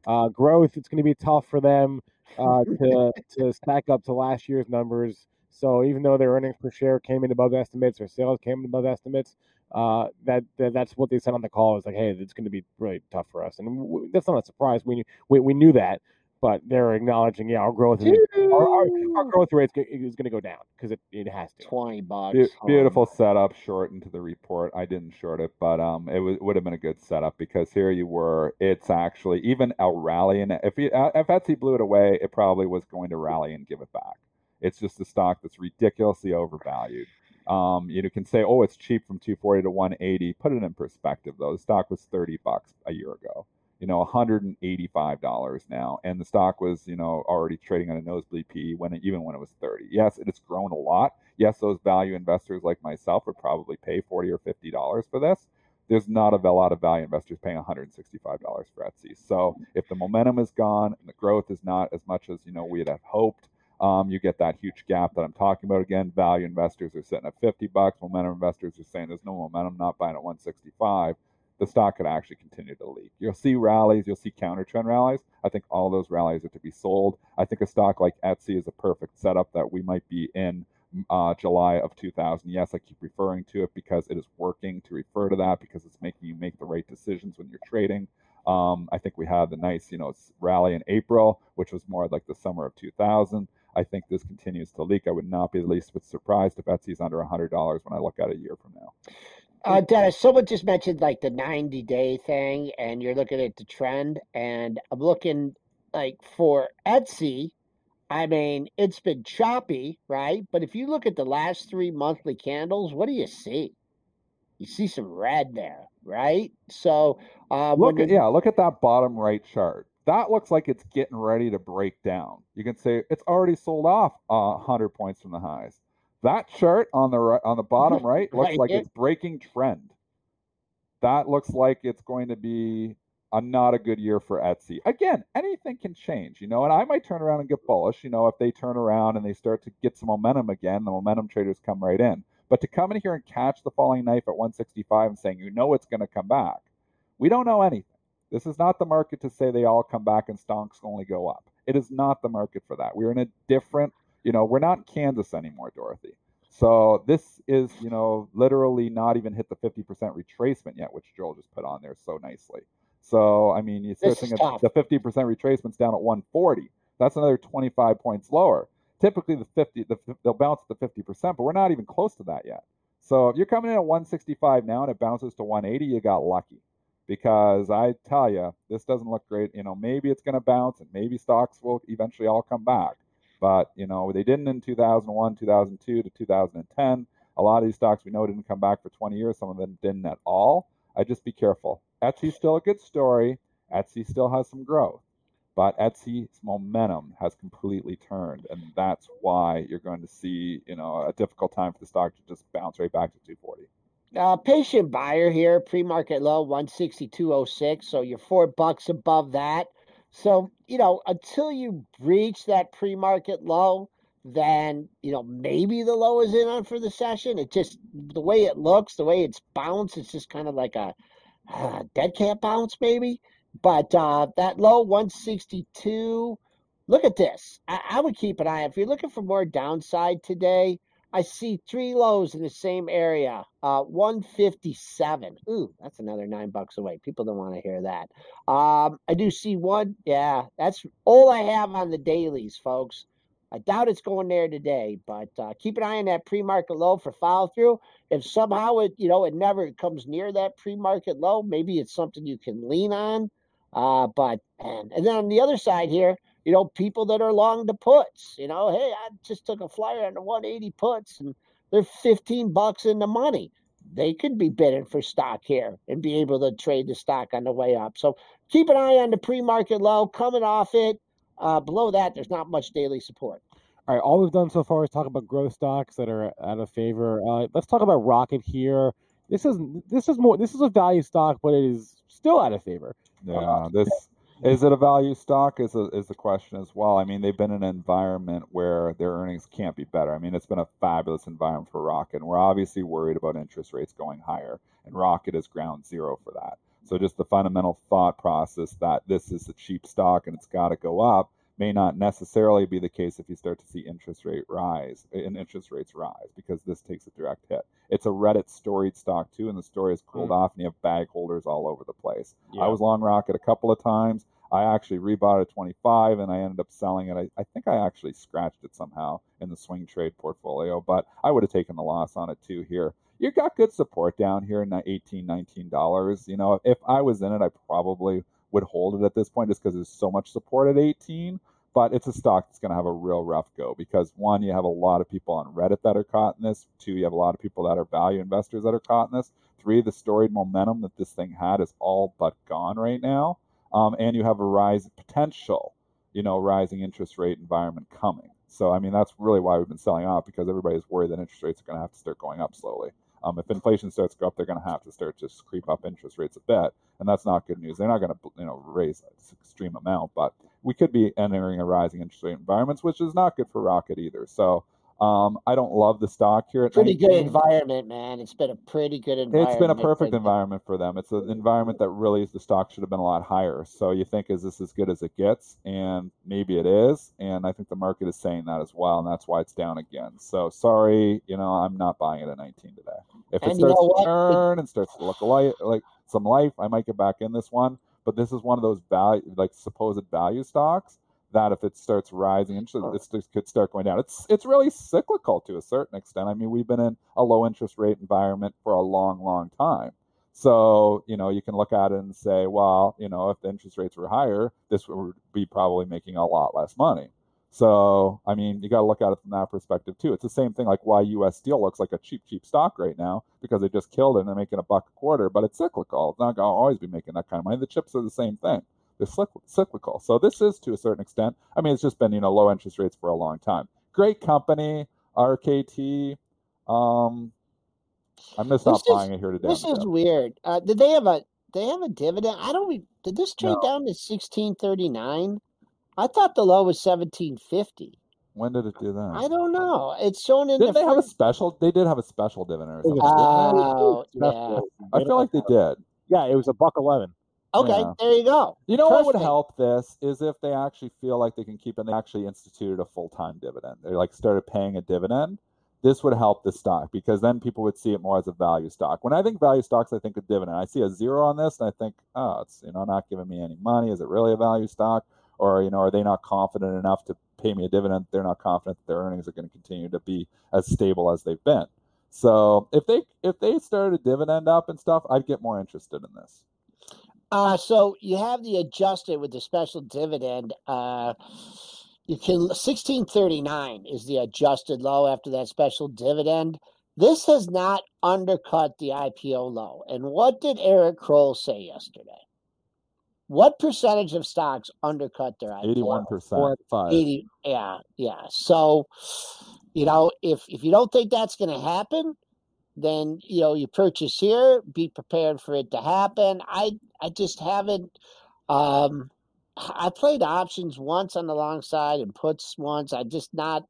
uh, growth. It's going to be tough for them uh, to to stack up to last year's numbers. So even though their earnings per share came in above estimates, their sales came in above estimates, uh, that, that that's what they said on the call. Is like, hey, it's going to be really tough for us, and w- that's not a surprise. We we we knew that, but they're acknowledging, yeah, our growth is, our, our, our growth rate is going to go down because it, it has to. Twenty bucks. Be- um, beautiful setup, short into the report. I didn't short it, but um, it w- would have been a good setup because here you were. It's actually even a rally, and if you, uh, if Etsy blew it away, it probably was going to rally and give it back. It's just a stock that's ridiculously overvalued. Um, you know, can say, oh, it's cheap from 240 to 180. Put it in perspective, though. The stock was 30 bucks a year ago. You know, 185 dollars now, and the stock was, you know, already trading on a nosebleed PE when it, even when it was 30. Yes, it has grown a lot. Yes, those value investors like myself would probably pay 40 or 50 dollars for this. There's not a lot of value investors paying 165 dollars for Etsy. So if the momentum is gone and the growth is not as much as you know we had hoped, um, you get that huge gap that I'm talking about again. Value investors are sitting at 50 bucks. Momentum investors are saying there's no momentum, not buying at 165. The stock could actually continue to leak. You'll see rallies, you'll see counter trend rallies. I think all those rallies are to be sold. I think a stock like Etsy is a perfect setup that we might be in uh, July of 2000. Yes, I keep referring to it because it is working to refer to that because it's making you make the right decisions when you're trading. Um, I think we had the nice, you know, rally in April, which was more like the summer of 2000. I think this continues to leak. I would not be the least bit surprised if Etsy's under $100 when I look at it a year from now. Uh, Dennis, someone just mentioned like the 90 day thing, and you're looking at the trend, and I'm looking like for Etsy. I mean, it's been choppy, right? But if you look at the last three monthly candles, what do you see? You see some red there, right? So uh, look at you, yeah, look at that bottom right chart. That looks like it's getting ready to break down. You can say it's already sold off uh, 100 points from the highs. That chart on the right, on the bottom <laughs> right looks Right like it's breaking trend. That looks like it's going to be a not a good year for Etsy. Again, anything can change, you know, and I might turn around and get bullish, you know, if they turn around and they start to get some momentum again, the momentum traders come right in. But to come in here and catch the falling knife at 165 and saying you know it's going to come back, we don't know anything. This is not the market to say they all come back and stonks only go up. It is not the market for that. We're in a different, you know, we're not in Kansas anymore, Dorothy. So this is, you know, literally not even hit the 50% retracement yet, which Joel just put on there so nicely. So I mean, you start thinking the 50% retracement's down at 140. That's another 25 points lower. Typically, the 50, the, they'll bounce at the 50%, but we're not even close to that yet. So if you're coming in at 165 now and it bounces to 180, you got lucky because I tell you, this doesn't look great. You know, maybe it's going to bounce and maybe stocks will eventually all come back. But, you know, they didn't in 2001, 2002 to 2010. A lot of these stocks we know didn't come back for 20 years. Some of them didn't at all. I just be careful. Etsy's still a good story. Etsy still has some growth. But Etsy's momentum has completely turned, and that's why you're going to see, you know, a difficult time for the stock to just bounce right back to 240. Uh, patient buyer here, pre-market low, one sixty two oh six. So you're four bucks above that. So you know, until you breach that pre-market low, then you know maybe the low is in on for the session. It just the way it looks, the way it's bounced, it's just kind of like a uh, dead cat bounce, maybe. But uh, that low one sixty two. Look at this. I, I would keep an eye. If you're looking for more downside today, I see three lows in the same area. Uh, 157. Ooh, that's another nine bucks away. People don't want to hear that. Um, I do see one. Yeah, that's all I have on the dailies, folks. I doubt it's going there today, but uh, keep an eye on that pre-market low for follow through. If somehow it, you know, it never comes near that pre-market low, maybe it's something you can lean on. Uh, but and, and then on the other side here, you know, people that are long the puts, you know, hey, I just took a flyer on the 180 puts and they're 15 bucks in the money. They could be bidding for stock here and be able to trade the stock on the way up. So keep an eye on the pre-market low coming off it. Uh, below that, there's not much daily support. All right, all we've done so far is talk about growth stocks that are out of favor. Uh, let's talk about Rocket here. This is this is more this is a value stock, but it is still out of favor. Yeah, this is it a value stock is a, is the question as well. I mean, they've been in an environment where their earnings can't be better. I mean, it's been a fabulous environment for Rocket, and we're obviously worried about interest rates going higher, and Rocket is ground zero for that. So just the fundamental thought process that this is a cheap stock and it's got to go up may not necessarily be the case if you start to see interest rate rise and interest rates rise because this takes a direct hit. It's a Reddit storied stock too, and the story has cooled Mm. off, and you have bag holders all over the place. I was long Rocket a couple of times. I actually rebought at 25 and I ended up selling it. I, I think I actually scratched it somehow in the swing trade portfolio, but I would have taken the loss on it too here. You got good support down here in that 18 $19. You know, if I was in it, I probably would hold it at this point just because there's so much support at 18 but it's a stock that's going to have a real rough go because one, you have a lot of people on Reddit that are caught in this. Two, you have a lot of people that are value investors that are caught in this. Three, the storied momentum that this thing had is all but gone right now. Um, and you have a rise potential, you know, rising interest rate environment coming. So, I mean, that's really why we've been selling off because everybody's worried that interest rates are going to have to start going up slowly. Um, if inflation starts to go up, they're going to have to start to creep up interest rates a bit, and that's not good news. They're not going to, you know, raise extreme amount, but we could be entering a rising interest rate environments, which is not good for Rocket either. So um, I don't love the stock here. Pretty good environment, man. It's been a pretty good environment. It's been a perfect environment for them. It's an environment that really is the stock should have been a lot higher. So you think, is this as good as it gets? And maybe it is. And I think the market is saying that as well, and that's why it's down again. So sorry, you know, I'm not buying it at 19 today. If it And you starts know to turn and starts to look like like some life, I might get back in this one. But this is one of those value, like supposed value stocks that if it starts rising, interest it could start going down. It's it's really cyclical to a certain extent. I mean, we've been in a low interest rate environment for a long, long time. So, you know, you can look at it and say, well, you know, if the interest rates were higher, this would be probably making a lot less money. So, I mean, you got to look at it from that perspective too. It's the same thing like why US Steel looks like a cheap, cheap stock right now because they just killed it and they're making a buck a quarter, but it's cyclical. It's not going to always be making that kind of money. The chips are the same thing. They're cyclical. So this is to a certain extent. I mean, it's just been, you know, low interest rates for a long time. Great company, RKT. Um, I'm going to stop buying it here today. This is weird. Uh, did they have a? They have a dividend? I don't. re- Did this trade No. down to sixteen thirty nine? I thought the low was seventeen fifty. When did it do that? I don't know. It's shown in Didn't the. they have a special? They did have a special dividend or something. didn't? Oh, yeah. I feel like they did. Yeah, it was a buck eleven. Okay, Yeah. there you go. You know what would help this is if they actually feel like they can keep and they actually instituted a full time dividend. They like started paying a dividend. This would help the stock because then people would see it more as a value stock. When I think value stocks, I think a dividend. I see a zero on this and I think, oh, it's you know not giving me any money. Is it really a value stock? Or you know, are they not confident enough to pay me a dividend? They're not confident that their earnings are going to continue to be as stable as they've been. So if they if they started a dividend up and stuff, I'd get more interested in this. Uh, so you have the adjusted with the special dividend. Uh, you can sixteen thirty nine is the adjusted low after that special dividend. This has not undercut the IPO low. And what did Eric Kroll say yesterday? What percentage of stocks undercut their IPO? Eighty-one percent. out 80 yeah yeah so you know if if you don't think that's going to happen then you know you purchase here be prepared for it to happen i i just haven't um i played options once on the long side and puts once. I just not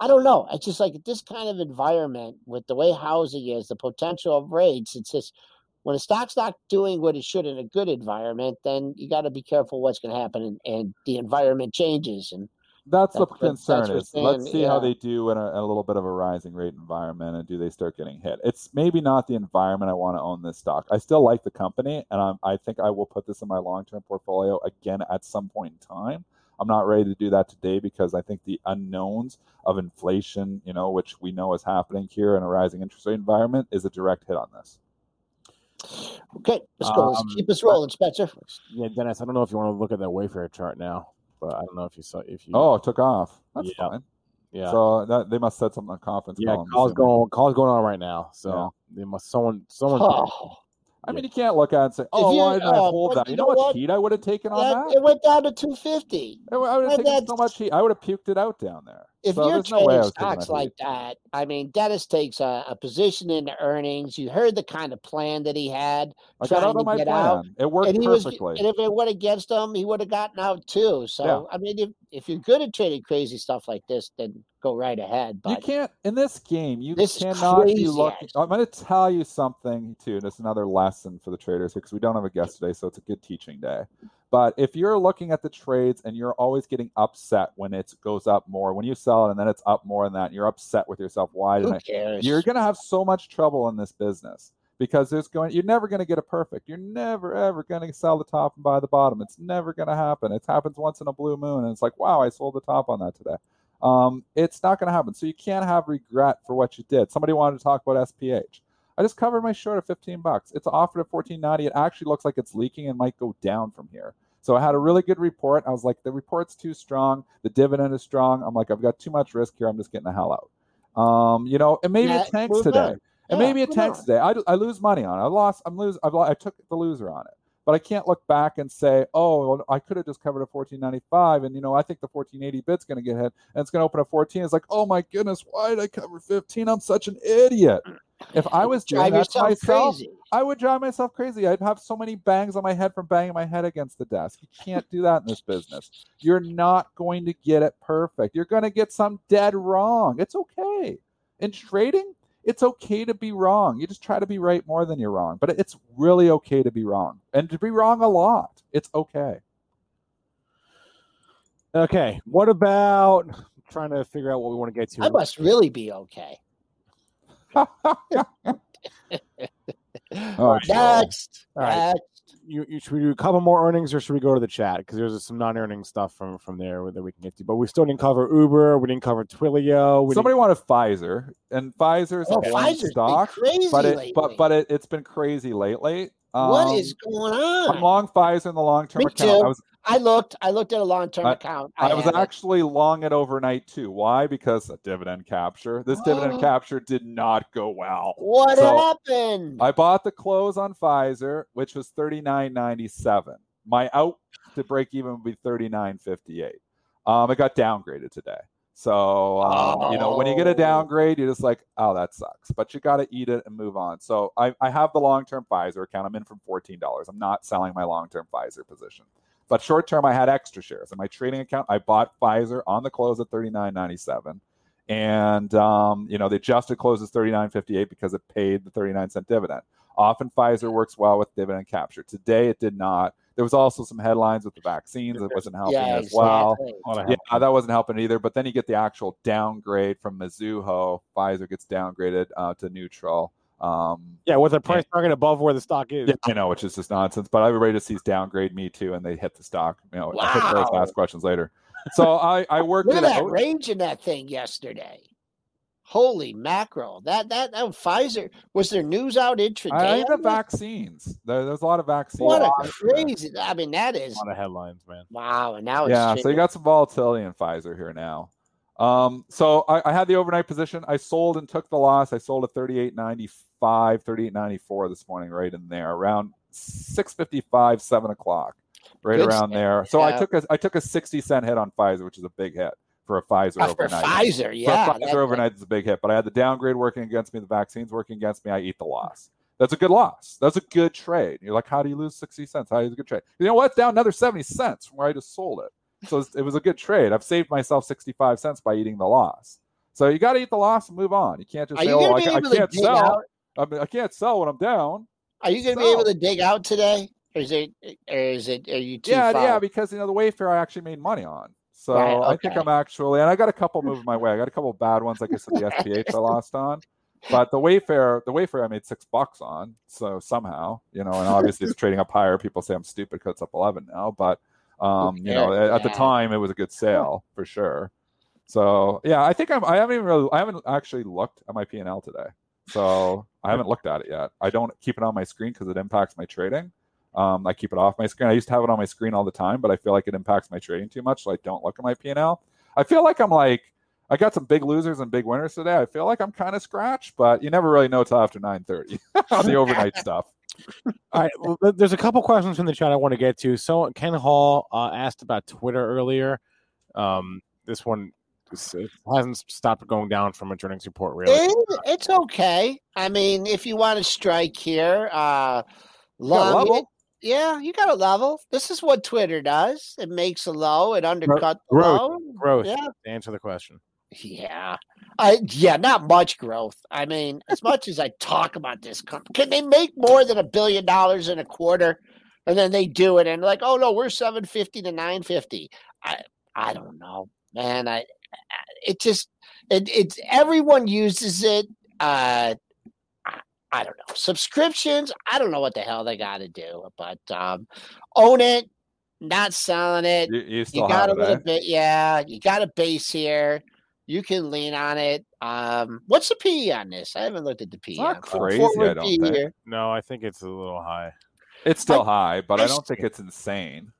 i don't know. It's just like this kind of environment with the way housing is the potential of rates it's just when a stock's not doing what it should in a good environment then you got to be careful what's going to happen and, and the environment changes and That's the That's what- concern that's what is let's Stan- see how they do in a, a little bit of a rising rate environment and do they start getting hit. It's maybe not the environment I want to own this stock. I still like the company and I'm, I think I will put this in my long-term portfolio again at some point in time. I'm not ready to do that today because I think the unknowns of inflation, you know, which we know is happening here in a rising interest rate environment, is a direct hit on this. okay let's go let's Um, keep us rolling spencer Yeah, Dennis. I don't know if you want to look at that Wayfair chart now, but I don't know if you saw if you. Oh, it took off. That's Yeah. fine. yeah. So that, they must set something on conference yeah, call. Calls going calls going on right now. So Yeah. they must someone someone. oh, I mean, you can't look at it and say, "Oh, you- why didn't I oh, hold that?" you You know, know what what? heat I would have taken on that- that? it went down to 250 I would have taken so much heat. I would have puked it out down there. if so you're there's no trading stocks like heat. that, I mean, Dennis takes a, a position in the earnings. You heard the kind of plan that he had, I got out of my plan. out, It worked and he was, perfectly. and if it went against him, he would have gotten out too. So, Yeah. I mean, if if you're good at trading crazy stuff like this, then go right ahead. you can't in this game. You This is cannot be looking. I'm going to tell you something too. And it's another lesson for the traders here because we don't have a guest today, so it's a good teaching day. But if you're looking at the trades and you're always getting upset when it goes up more, when you sell it and then it's up more than that, you're upset with yourself, why Who I? cares? You're going to have so much trouble in this business because there's going. You're never going to get a perfect. You're never ever going to sell the top and buy the bottom. It's never going to happen. It happens once in a blue moon, and it's like, wow, I sold the top on that today. Um, it's not going to happen. So you can't have regret for what you did. Somebody wanted to talk about SPH. I just covered my short at 15 bucks. It's offered at 14.90. It actually looks like it's leaking and might go down from here. So I had a really good report. I was like, the report's too strong. The dividend is strong. I'm like, I've got too much risk here. I'm just getting the hell out. Um, you know, and maybe Yeah, it tanks today. on. And Yeah, maybe it tanks on. today. I, I lose money on it. I lost. I'm lose. I've, I took the loser on it. But I can't look back and say, oh, I could have just covered a 14.95, and you know, I think the 14.80 bid's going to get hit, and it's going to open at 14. It's like, oh my goodness, why did I cover 15? I'm such an idiot. If I was doing Drive that myself, crazy. I would drive myself crazy. I'd have so many bangs on my head from banging my head against the desk. You can't do that in this business. You're not going to get it perfect. You're going to get some dead wrong. It's okay. In trading, it's okay to be wrong. You just try to be right more than you're wrong. But it's really okay to be wrong and to be wrong a lot. It's okay. Okay, what about trying to figure out what we want to get to? I must really be okay. <laughs> <laughs> Oh, Next. All right. Next. You, you, should we do a couple more earnings or should we go to the chat? Because there's some non-earning stuff from from there that we can get to. But we still didn't cover Uber. We didn't cover Twilio. We Somebody wanted Pfizer, and Pfizer's Oh, a boring Pfizer's been stock, crazy but it lately. but but it, it's been crazy lately. What Um, is going on? I'm long Pfizer in the long term account. too. I was I looked. I looked at a long-term account. I, was have it. actually long it overnight too. Why? Because of dividend capture. This dividend <gasps> capture did not go well. What So, happened? I bought the close on Pfizer, which was thirty nine ninety seven. My out to break even would be thirty nine fifty eight. Um, it got downgraded today. So um, you know when you get a Oh. downgrade, you're just like, oh, that sucks. But you got to eat it and move on. So I, I have the long term Pfizer account. I'm in from fourteen dollars. I'm not selling my long term Pfizer position. But short term, I had extra shares in my trading account. I bought Pfizer on the close at thirty nine ninety seven, and um, you know the adjusted close is thirty nine fifty eight because it paid the thirty nine cent dividend. Often Pfizer works well with dividend capture. Today it did not. There was also some headlines with the vaccines that wasn't helping yeah, as well. exactly. A Yeah, that wasn't helping either. But then you get the actual downgrade from Mizuho. Pfizer gets downgraded uh, to neutral. Um, yeah, with a price target above where the stock is. yeah, I know, which is just nonsense. But everybody just sees downgrade me too, and they hit the stock. You know, I hit those Wow. ask questions later. So I I worked Look at it that out. range in that thing yesterday. Holy mackerel! That that, that Pfizer was there news out intraday? I the vaccines. There, there's a lot of vaccines. What a crazy! I mean, that is A lot of headlines, man. wow. And now it's Yeah, so you got some volatility in Pfizer here now. Um, so I, I had the overnight position. I sold and took the loss. I sold at 38.95, 38.94 this morning, right in there, around 6.55, 7 o'clock, right Good around there. So I took a I took a 60 cent hit on Pfizer, which is a big hit for a Pfizer oh, for overnight. Pfizer. Yeah, for that- Pfizer overnight is a big hit, but I had the downgrade working against me, the vaccines working against me. I eat the loss. That's a good loss. That's a good trade. You're like, how do you lose 60 cents? How is it a good trade? You know what? It's down another 70 cents from where I just sold it. So it was a good trade. I've saved myself 65 cents by eating the loss. So you got to eat the loss and move on. You can't just Are say, oh, I, I can't sell. out? I, mean, I can't sell when I'm down. Are you going to be able to dig out today? Or is it? Or is it? Are you too yeah, far? yeah, because you know the Wayfair I actually made money on. So Right, I think. I'm actually, and I got a couple moving my way. I got a couple bad ones, like I said, the <laughs> SPH I lost on. But the Wayfair, the Wayfair I made six bucks on. So somehow, you know, and obviously it's trading up higher. People say I'm stupid because it's up 11 now. But, um, you know, at the time it was a good sale for sure. So yeah, I think I'm, I haven't even really, I haven't actually looked at my P&L today. So I haven't looked at it yet. I don't keep it on my screen because it impacts my trading. Um, I keep it off my screen. I used to have it on my screen all the time, but I feel like it impacts my trading too much, so I don't look at my P&L. I feel like I'm like I got some big losers and big winners today. I feel like I'm kind of scratched, but you never really know till after 9:30 <laughs> on the overnight <laughs> stuff. All right, well, there's a couple questions from the chat I want to get to. So Ken Hall uh, asked about Twitter earlier. Um, this one hasn't stopped going down from a earnings report, really. It- it's okay. I mean, if you want to strike here, uh, got a long level? it- yeah, you got a level. This is what Twitter does. It makes a low, it undercuts the growth, low. growth. Yeah, To answer the question. yeah. I yeah, not much growth. I mean, as much as I talk about this company, can they make more than a billion dollars in a quarter? and then they do it and like, oh no, we're seven fifty to nine fifty. I I don't know, man. I it just it it's everyone uses it. Uh, I, I don't know subscriptions. I don't know what the hell they got to do, but um, own it, not selling it. You, you You still got a it, little eh? bit, yeah. You got a base here. You can lean on it. Um, what's the PE on this? I haven't looked at the PE. not crazy, I don't PE think. here. No, I think it's a little high. It's still high, but I, I don't think it's insane.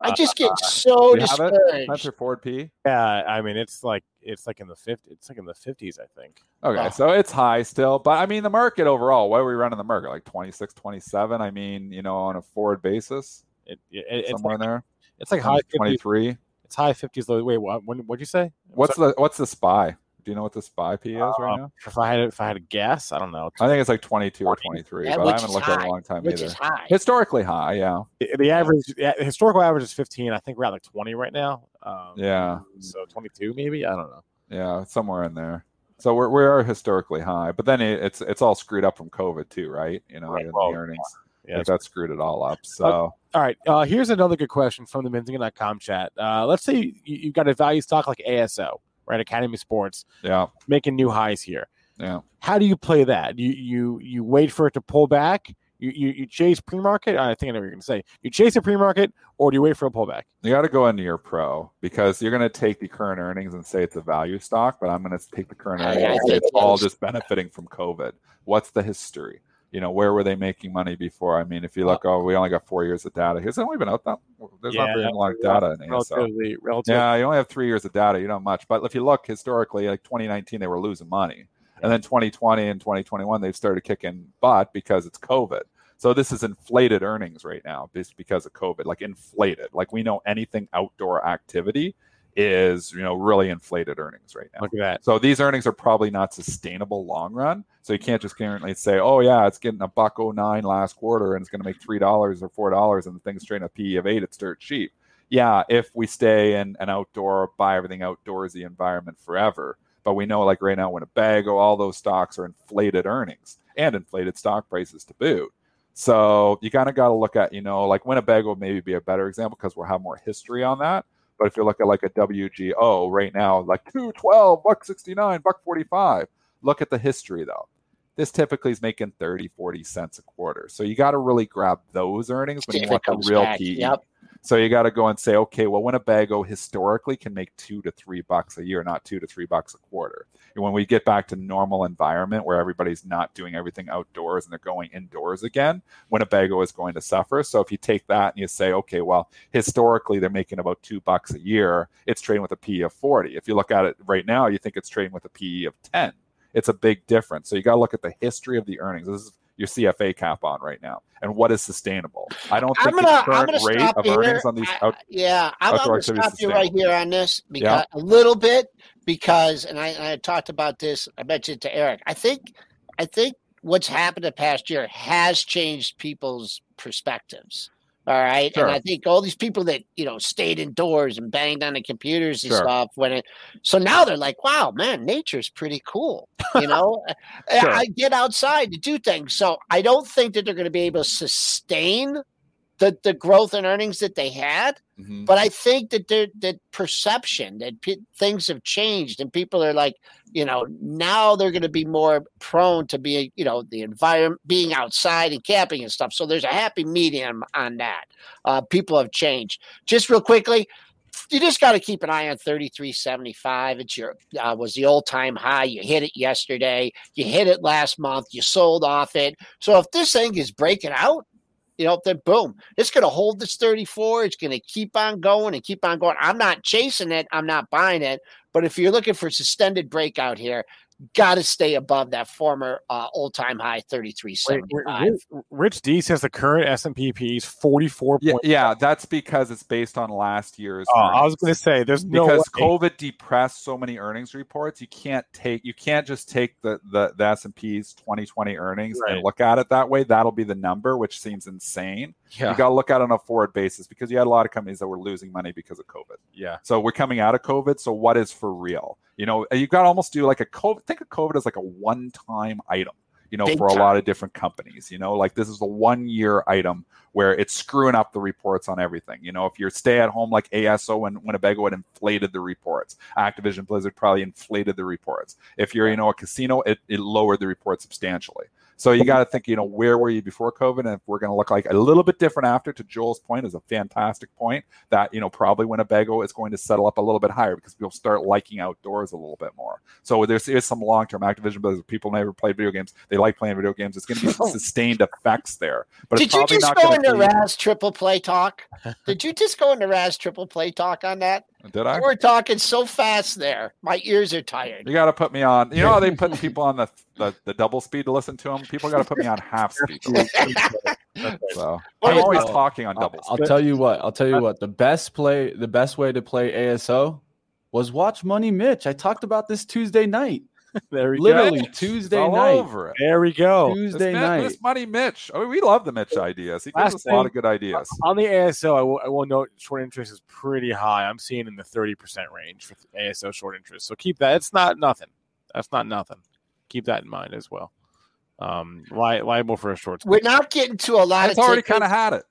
I just get uh, so Do you have it? discouraged. Spencer Ford P. Yeah, I mean it's like it's like in the 50 it's like in the 50s, I think. Okay, Wow. so it's high still, but I mean the market overall. What are we running the market like 26, 27? I mean, you know, on a forward basis, It, it it's somewhere in like, there. it's like high 23. It's high 50s. Low. Wait, what? When, what'd you say? What's the what's the spy? Do you know what the spy P is Uh, right now? If I had if I had a guess, I don't know. I think it's like 22 or 23, Yeah, but I haven't looked at it in a long time which either. is high. Historically high, yeah. The, the average, the historical average is 15. I think we're at like 20 right now. Um, Yeah. So 22 maybe. I don't know. Yeah, somewhere in there. So we're we are historically high, but then it, it's it's all screwed up from COVID too, right? You know, Right, the, well, the earnings. Yeah. That screwed it all up. So All right. Uh, here's another good question from the Benzinga.com chat. Uh, let's say you, you've got a value stock like ASO, right? Academy Sports, yeah, making new highs here. yeah. How do you play that? You you you wait for it to pull back. You you, you chase pre-market. I think I know what you're going to say. You chase a pre-market, or do you wait for a pullback? You got to go into your pro because you're going to take the current earnings and say it's a value stock, but I'm going to take the current earnings I and say it's all just benefiting from COVID. What's the history? You know, where were they making money before? I mean, if you look, uh, oh, we only got four years of data. Has it only been out that? There's not Yeah, very long data in ASO. Relatively, relatively. Yeah, you only have three years of data. You don't have much. But if you look historically, like 2019, they were losing money. And then 2020 and 2021, they've started kicking butt because it's COVID. So this is inflated earnings right now just because of COVID, like inflated. Like we know anything outdoor activity is, you know, really inflated earnings right now. Look at that. So these earnings are probably not sustainable long run. So you can't just guarantee say, oh yeah, it's getting a buck oh nine last quarter and it's going to make three dollars or four dollars and the thing's trading a PE of eight, it's dirt cheap. Yeah, if we stay in an outdoor, buy everything outdoorsy environment forever. But we know, like right now, Winnebago, all those stocks are inflated earnings and inflated stock prices to boot. So you kind of got to look at, you know, like Winnebago would maybe be a better example because we'll have more history on that. But if you look at like a WGO right now, like 212, buck 69, buck 45, look at the history though. This typically is making 30, 40 cents a quarter. So you got to really grab those earnings when See you want the real back. PE. Yep. So you got to go and say, okay, well, Winnebago historically can make two to three bucks a year, not two to three bucks a quarter. And when we get back to normal environment where everybody's not doing everything outdoors and they're going indoors again, Winnebago is going to suffer. So if you take that and you say, okay, well, historically they're making about two bucks a year, it's trading with a PE of 40. If you look at it right now, you think it's trading with a PE of 10. It's a big difference. So you got to look at the history of the earnings. This is your CFA cap on right now, and what is sustainable. I don't I'm think gonna, the I'm current rate of earnings here. on these out, yeah, I'm, gonna activities stop you right here on this because a little bit because, and I, I talked about this. I mentioned to Eric. I think, I think what's happened the past year has changed people's perspectives. All right, Sure. and I think all these people that you know stayed indoors and banged on the computers and Sure. stuff when it, so now they're like, wow, man, nature's pretty cool. You <laughs> know, Sure. I get outside to do things. So I don't think that they're going to be able to sustain the the growth in earnings that they had. Mhm. But I think that there that perception that pe things have changed and people are like, you know, now they're going to be more prone to be, you know, the environment being outside and camping and stuff. So there's a happy medium on that. Uh, people have changed. Just real quickly, you just got to keep an eye on 3375. It's your uh, was the old time high. You hit it yesterday. You hit it last month. You sold off it. So if this thing is breaking out, you know, then boom, it's going to hold this 34. It's going to keep on going and keep on going. I'm not chasing it. I'm not buying it. But if you're looking for a suspended breakout here, got to stay above that former uh, old time high Wait, 3375. Rich, Rich D says the current S and P P is forty four. Yeah, yeah, that's because it's based on last year's. Oh, I was going to say there's no because way. COVID depressed so many earnings reports, you can't take you can't just take the the, the S and P's 2020 earnings Right. and look at it that way. That'll be the number, which seems insane. yeah, You got to look at it on a forward basis because you had a lot of companies that were losing money because of COVID. yeah. So we're coming out of COVID. So what is for real? You know, you got to almost do like a COVID. Think of COVID as like a one-time item. you know, Big for a lot of different companies. You know, like this is a one year item where it's screwing up the reports on everything. You know, if you're stay at home like ASO and Winnebago, it inflated the reports. Activision Blizzard probably inflated the reports. If you're, you know, a casino, it, it lowered the report substantially. So you got to think, you know, where were you before COVID? And if we're going to look like a little bit different after, to Joel's point, is a fantastic point that, you know, probably Winnebago is going to settle up a little bit higher because people start liking outdoors a little bit more. So there's is some long term Activision Blizzard. People never played video games. They like playing video games. It's going to be <laughs> sustained effects there. But it's Did you just not go into to Raz triple play talk? <laughs> Did you just go into Raz triple play talk on that? Did I? You were talking so fast there. My ears are tired. You got to put me on. You know how they put <laughs> people on the, the the double speed to listen to them. People got to put me on half speed. To listen. <laughs> So What I'm always Well, talking on I'll, double I'll speed. tell you what. I'll tell you what. The best play, the best way to play ASO was watch Money Mitch. I talked about this Tuesday night. <laughs> There we Literally go. Tuesday all night. over it. There we go. This, Tuesday Mi- night. this money, Mitch. I mean, we love the Mitch ideas. He gives Last us a lot of good ideas. On the ASO, I will, I will note short interest is pretty high. I'm seeing in the 30% range for ASO short interest. So keep that. It's not nothing. That's not nothing. Keep that in mind as well. Um, li- liable for a short. We're not getting to a lot It's of already kind of had it.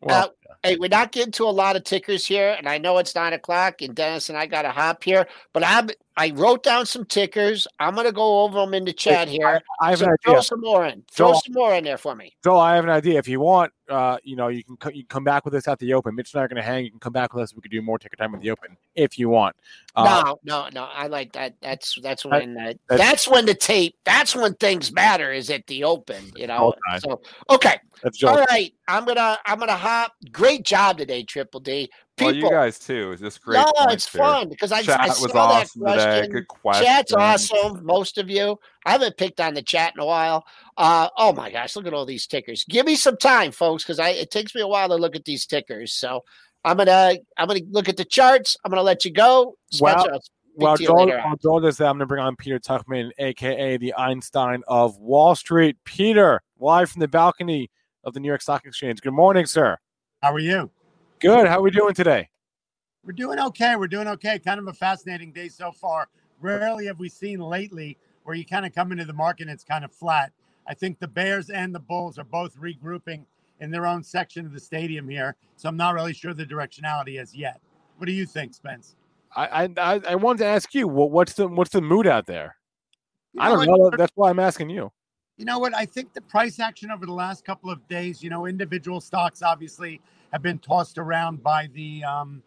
Well, Hey, we're not getting to a lot of tickers here, and I know it's nine o'clock, and Dennis and I got to hop here. But I'm I wrote down some tickers. I'm gonna go over them in the chat here. I have So an throw some more in. Throw Joel- some more in there for me. Joel, I have an idea. If you want, uh, you know, you can co- you can come back with us at the open. Mitch and I are going to hang. You can come back with us. We could do more ticket time at the open if you want. Uh, no, no, no. I like that. That's that's when uh, that- that's when the tape. That's when things matter. Is at the open. You know. So okay. That's. All right. I'm gonna I'm gonna hop. Great job today, Triple D. Well, you guys too. Is this great. no, it's here. fun because I, Chat I was saw that awesome today. question. Good question. Chat's awesome. Most of you. I haven't picked on the chat in a while. Uh, oh my gosh, look at all these tickers. Give me some time, folks, because I it takes me a while to look at these tickers. So I'm gonna I'm gonna look at the charts. I'm gonna let you go. Well- Spencer, I'll Well, you Joel, later on. while Joel does that, I'm going to bring on Peter Tuchman, aka the Einstein of Wall Street. Peter, live from the balcony of the New York Stock Exchange. Good morning, sir. How are you? Good. How are we doing today? We're doing okay. We're doing okay. Kind of a fascinating day so far. Rarely have we seen lately where you kind of come into the market and it's kind of flat. I think the Bears and the Bulls are both regrouping in their own section of the stadium here. So I'm not really sure the directionality as yet. What do you think, Spence? I I, I, wanted to ask you what, what's the what's the mood out there? You I don't know. That's why I'm asking you. You know what? I think the price action over the last couple of days, you know, individual stocks obviously have been tossed around by the um,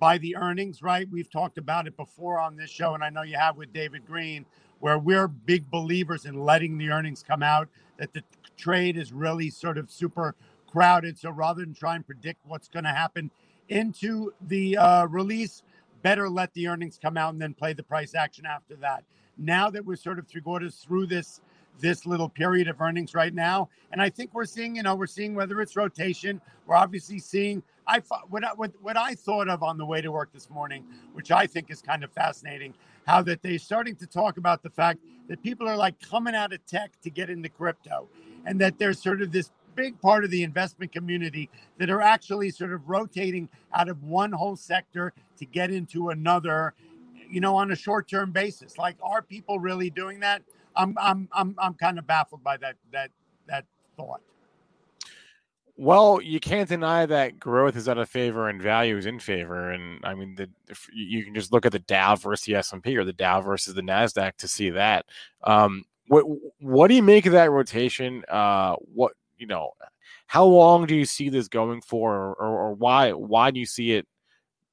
by the earnings, right? We've talked about it before on this show, and I know you have with David Green, where we're big believers in letting the earnings come out. That the trade is really sort of super crowded. So rather than try and predict what's going to happen into the uh, release, better let the earnings come out and then play the price action after that. Now that we're sort of three quarters through this this little period of earnings right now, and I think we're seeing, you know, we're seeing whether it's rotation. We're obviously seeing. I what what what I thought of on the way to work this morning, which I think is kind of fascinating, how that they're starting to talk about the fact that people are like coming out of tech to get into crypto, and that there's sort of this big part of the investment community that are actually sort of rotating out of one whole sector to get into another you know on a short-term basis like are people really doing that i'm i'm i'm, I'm kind of baffled by that that that thought Well, you can't deny that growth is out of favor and value is in favor. And I mean, the, if you you can just look at the Dow versus the S and P or the Dow versus the Nasdaq to see that. Um, what what do you make of that rotation? Uh, what you know, how long do you see this going for, or, or, or why why do you see it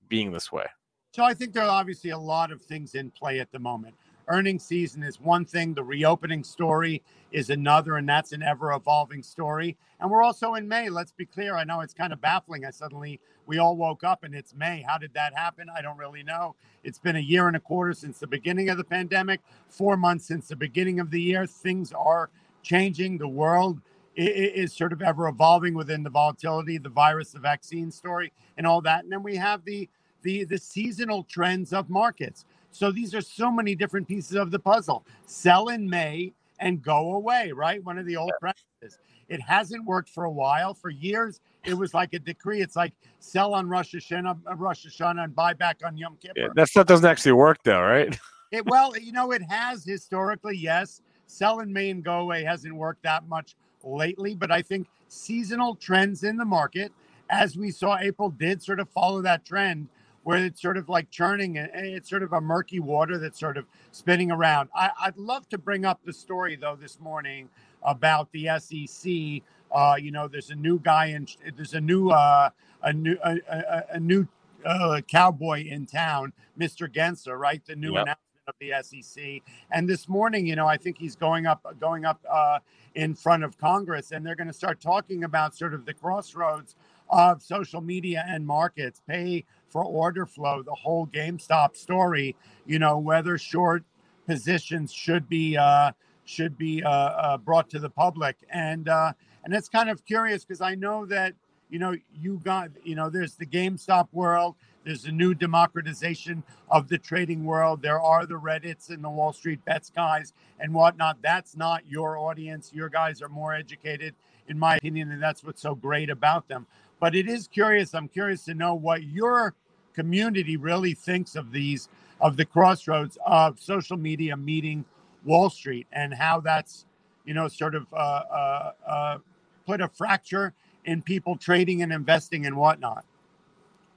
being this way? So I think there are obviously a lot of things in play at the moment. Earnings season is one thing, the reopening story is another, and that's an ever evolving story. And we're also in May. Let's be clear. I know it's kind of baffling. I suddenly, we all woke up and it's May. How did that happen? I don't really know. It's been a year and a quarter since the beginning of the pandemic, four months since the beginning of the year. Things are changing. The world is sort of ever evolving within the volatility, the virus, the vaccine story, and all that. And then we have the the the seasonal trends of markets. So these are so many different pieces of the puzzle. Sell in May and go away, right? One of the old practices. It hasn't worked for a while. For years, it was like a decree. It's like sell on Rosh Hashanah, uh, Rosh Hashanah and buy back on Yom Kippur. Yeah, that stuff doesn't actually work, though, right? It, well, you know, it has historically, yes. sell in May and go away hasn't worked that much lately, but I think seasonal trends in the market, as we saw April did sort of follow that trend where it's sort of like churning and it's sort of a murky water that's sort of spinning around. I, would love to bring up the story though this morning about the SEC. Uh, you know, there's a new guy in there's a new uh, a new a, a, a new uh, cowboy in town, Mr. Gensler, right? The new yep. announcement of the SEC. And this morning, you know, I think he's going up going up uh, in front of Congress, and they're going to start talking about sort of the crossroads of social media and markets, pay for order flow, the whole GameStop story. You know, whether short positions should be uh, should be uh, uh, brought to the public, and uh, and it's kind of curious because I know that you know you got you know there's the GameStop world. There's a new democratization of the trading world. There are the Reddits and the Wall Street bets guys and whatnot. That's not your audience. Your guys are more educated, in my opinion, and that's what's so great about them. But it is curious. I'm curious to know what your community really thinks of these, of the crossroads of social media meeting Wall Street and how that's, you know, sort of uh, uh, uh, put a fracture in people trading and investing and whatnot.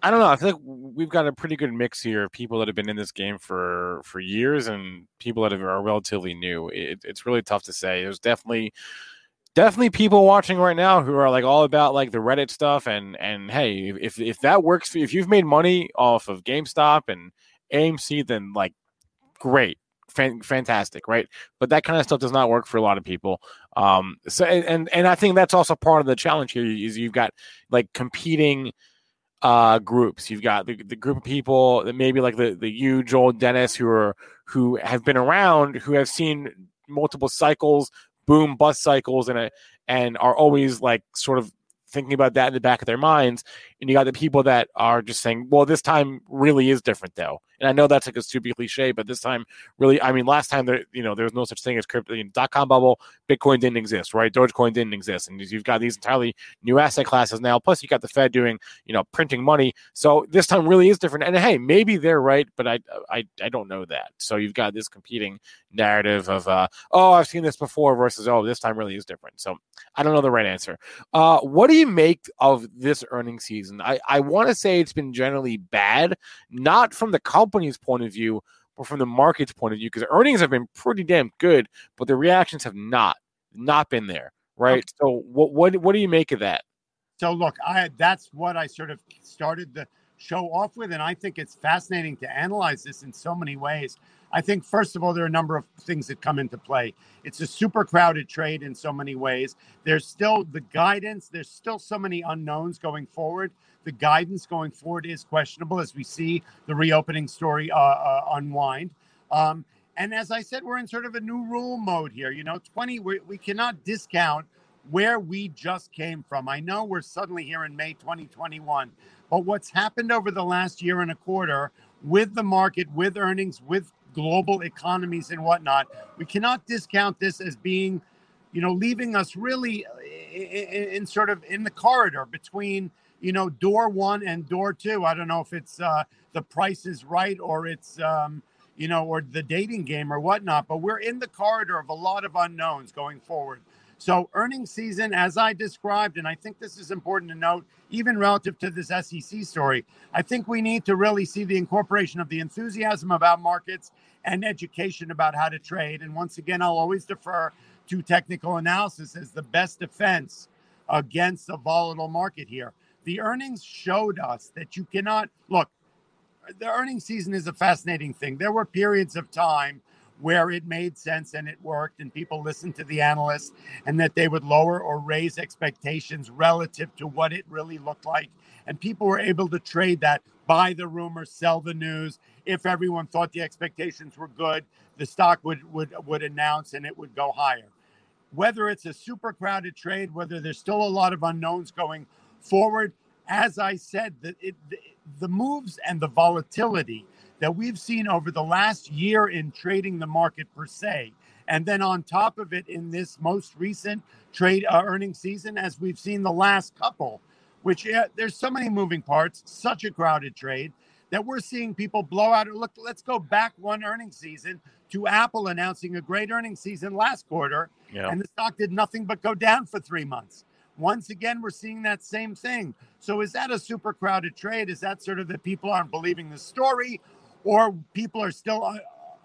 I don't know. I feel like we've got a pretty good mix here of people that have been in this game for for years and people that are relatively new. It, it's really tough to say. There's definitely definitely people watching right now who are like all about like the Reddit stuff and and hey, if if that works for you, if you've made money off of GameStop and AMC, then like great. Fan, fantastic, right? But that kind of stuff does not work for a lot of people. Um, so and and I think that's also part of the challenge here is you've got like competing uh groups. You've got the, the group of people that maybe like the the you, Joel, Dennis, who are who have been around, who have seen multiple cycles boom bust cycles and and are always like sort of thinking about that in the back of their minds. And you got the people that are just saying, well, this time really is different though. And I know that's like a stupid cliche, but this time really, I mean, last time there, you know, there was no such thing as crypto you know, dot com bubble. Bitcoin didn't exist, right? Dogecoin didn't exist. And you've got these entirely new asset classes now. Plus you got the Fed doing, you know, printing money. So this time really is different. And hey, maybe they're right, but I, I, I don't know that. So you've got this competing narrative of, uh, oh, I've seen this before versus, oh, this time really is different. So I don't know the right answer. Uh, what do you make of this earnings season? I, I want to say it's been generally bad, not from the company's point of view, but from the market's point of view, because earnings have been pretty damn good, but the reactions have not not been there, right? Okay. So what what what do you make of that? So look, I that's what I sort of started the show off with, and I think it's fascinating to analyze this in so many ways. I think, first of all, there are a number of things that come into play. It's a super crowded trade in so many ways. There's still the guidance, there's still so many unknowns going forward. The guidance going forward is questionable as we see the reopening story uh, uh, unwind. Um, and as I said, we're in sort of a new rule mode here. You know, 20, we, we cannot discount where we just came from. I know we're suddenly here in May 2021, but what's happened over the last year and a quarter with the market, with earnings, with global economies and whatnot. We cannot discount this as being, you know, leaving us really in, in, sort of in the corridor between, you know, door one and door two. I don't know if it's uh, the price is right or it's, um, you know, or the dating game or whatnot, but we're in the corridor of a lot of unknowns going forward. So, earnings season, as I described, and I think this is important to note, even relative to this SEC story, I think we need to really see the incorporation of the enthusiasm about markets and education about how to trade. And once again, I'll always defer to technical analysis as the best defense against a volatile market here. The earnings showed us that you cannot look, the earnings season is a fascinating thing. There were periods of time where it made sense and it worked and people listened to the analysts and that they would lower or raise expectations relative to what it really looked like. And people were able to trade that buy the rumor sell the news. If everyone thought the expectations were good the stock would would would announce and it would go higher. Whether it's a super crowded trade whether there's still a lot of unknowns going forward as i said the, it, the, the moves and the volatility that we've seen over the last year in trading the market per se. And then on top of it, in this most recent trade uh, earning season, as we've seen the last couple, which uh, there's so many moving parts, such a crowded trade that we're seeing people blow out. Look, let's go back one earnings season to Apple announcing a great earnings season last quarter, Yeah. and the stock did nothing but go down for three months. Once again, we're seeing that same thing. So, is that a super crowded trade? Is that sort of that people aren't believing the story, or people are still uh,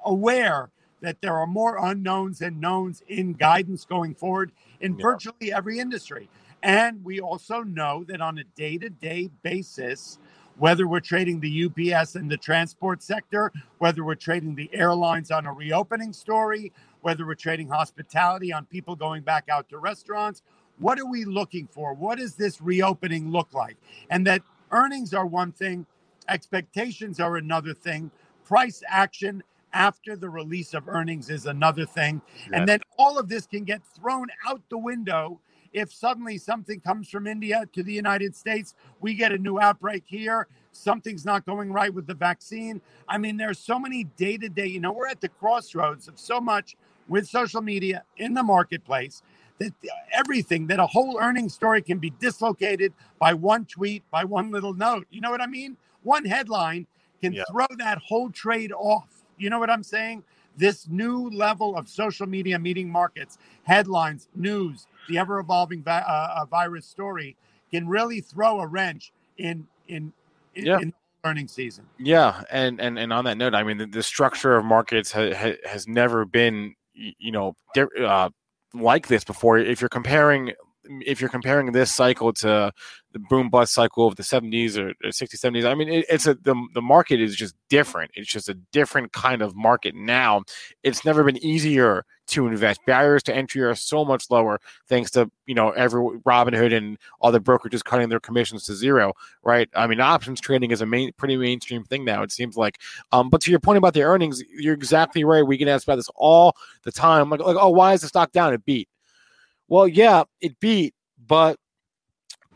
aware that there are more unknowns and knowns in guidance going forward in Yeah. virtually every industry? And we also know that on a day to day basis, whether we're trading the UPS and the transport sector, whether we're trading the airlines on a reopening story, whether we're trading hospitality on people going back out to restaurants, what are we looking for? What does this reopening look like? And that earnings are one thing, expectations are another thing, price action after the release of earnings is another thing. And then all of this can get thrown out the window if suddenly something comes from India to the United States, we get a new outbreak here, something's not going right with the vaccine. I mean, there's so many day to day, you know, we're at the crossroads of so much with social media in the marketplace that everything, that a whole earnings story can be dislocated by one tweet, by one little note. You know what I mean? One headline can Yeah. throw that whole trade off. You know what I'm saying? This new level of social media meeting markets, headlines, news, the ever evolving vi- uh, uh, virus story can really throw a wrench in in in, Yeah. in the earnings season. Yeah, and and and on that note, I mean, the, the structure of markets ha, ha, has never been, you know, uh, like this before. If you're comparing, if you're comparing this cycle to the boom bust cycle of the 70s or, or 60s, 70s, I mean, it, it's a the the market is just different. It's just a different kind of market now. It's never been easier to invest. Barriers to entry are so much lower thanks to you know every Robinhood and all the brokerages cutting their commissions to zero right? I mean, options trading is a main, pretty mainstream thing now. It seems like. Um, but to your point about the earnings, you're exactly right. We get asked about this all the time. Like, like, oh, why is the stock down? It beat. Well, yeah, it beat, but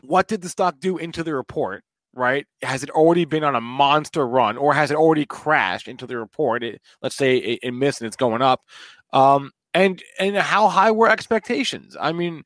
what did the stock do into the report? Right? Has it already been on a monster run, or has it already crashed into the report? It, let's say it, it missed and it's going up. Um, and and how high were expectations? I mean,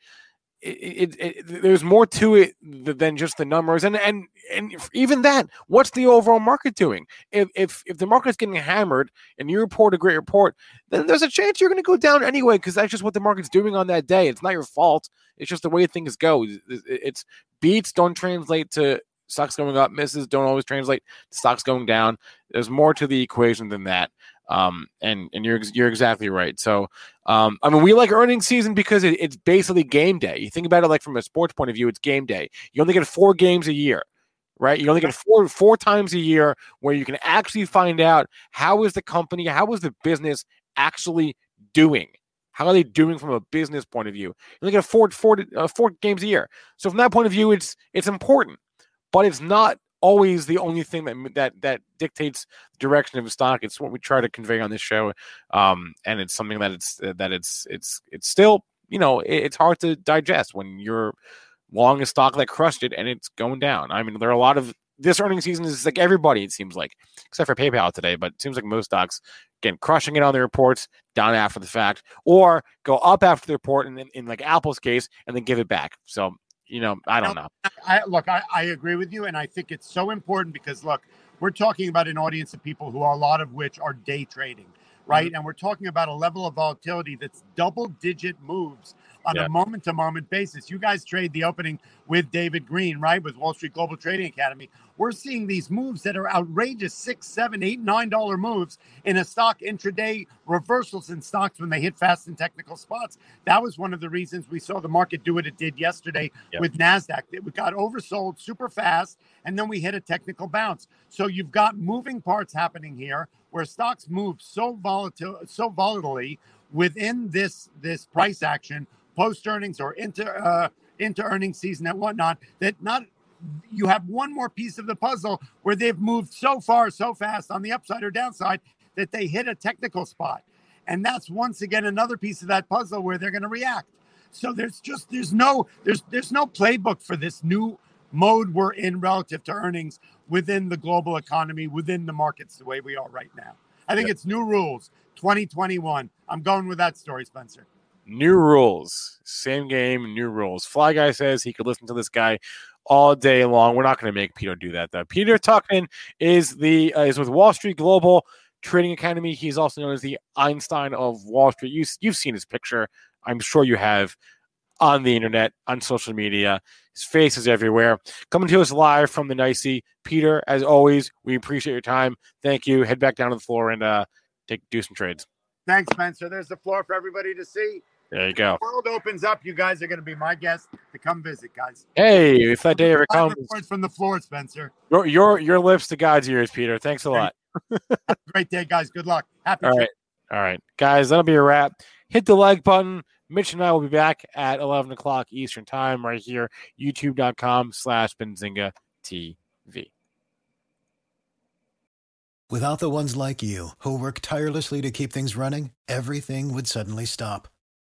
it, it, it, there's more to it than just the numbers. And and and even that what's the overall market doing? If if if the market's getting hammered and you report a great report then there's a chance you're going to go down anyway because that's just what the market's doing on that day. It's not your fault. It's just the way things go. It's beats don't translate to stocks going up. Misses don't always translate to stocks going down. There's more to the equation than that um and and you're you're exactly right so um, I mean, we like earnings season because it, it's basically game day. You think about it like from a sports point of view, it's game day. You only get four games a year, right? You only get four four times a year where you can actually find out how is the company, how is the business actually doing. How are they doing from a business point of view? You only get four four uh, four games a year. So from that point of view, it's it's important, but it's not always the only thing that that that dictates the direction of a stock. It's what we try to convey on this show, um, and it's something that it's that it's it's it's still you know it- it's hard to digest when you're long a stock that crushed it and it's going down. I mean, there are a lot of this earnings season is like everybody. It seems like except for PayPal today, but it seems like most stocks again crushing it on the reports, down after the fact, or go up after the report, and then in like Apple's case, and then give it back. So you know, I don't know. I, look, I, I agree with you, and I think it's so important because look, we're talking about an audience of people who are a lot of which are day trading, right? Mm-hmm. And we're talking about a level of volatility that's double-digit moves on Yeah. a moment-to-moment basis. You guys trade the opening with David Green, right? With Wall Street Global Trading Academy. We're seeing these moves that are outrageous six, seven, eight, nine dollar moves in a stock intraday reversals in stocks when they hit fast and technical spots. That was one of the reasons we saw the market do what it did yesterday Yep. with NASDAQ. It got oversold super fast, and then we hit a technical bounce. So you've got moving parts happening here where stocks move so volatile, so volatilely within this this price action post earnings or into uh, into earnings season and whatnot that not you have one more piece of the puzzle where they've moved so far so fast on the upside or downside that they hit a technical spot. And that's once again another piece of that puzzle where they're going to react. So there's just there's no there's there's no playbook for this new mode we're in relative to earnings within the global economy within the markets the way we are right now. I think it's new rules 2021 i'm going with that story spencer New rules, same game, new rules. Fly Guy says he could listen to this guy all day long. We're not going to make Peter do that though. Peter Tuchman is the uh, is with Wall Street Global Trading Academy. He's also known as the Einstein of Wall Street. You, you've seen his picture. I'm sure you have on the internet, on social media. His face is everywhere. Coming to us live from the Nicey. Peter, as always, we appreciate your time. Thank you. Head back down to the floor and uh, take do some trades. Thanks, Spencer. There's the floor for everybody to see. There you go. The world opens up. You guys are going to be my guests to come visit, guys. Hey, if that day ever comes, reports from the floor, Spencer. your your your lips to God's ears, Peter. Thanks a lot. <laughs> Have a great day, guys. Good luck. Happy. All trip. right. All right. Guys, that'll be a wrap. Hit the like button. Mitch and I will be back at 11 o'clock Eastern Time right here, youtube.com slash Benzinga TV. Without the ones like you, who work tirelessly to keep things running, everything would suddenly stop.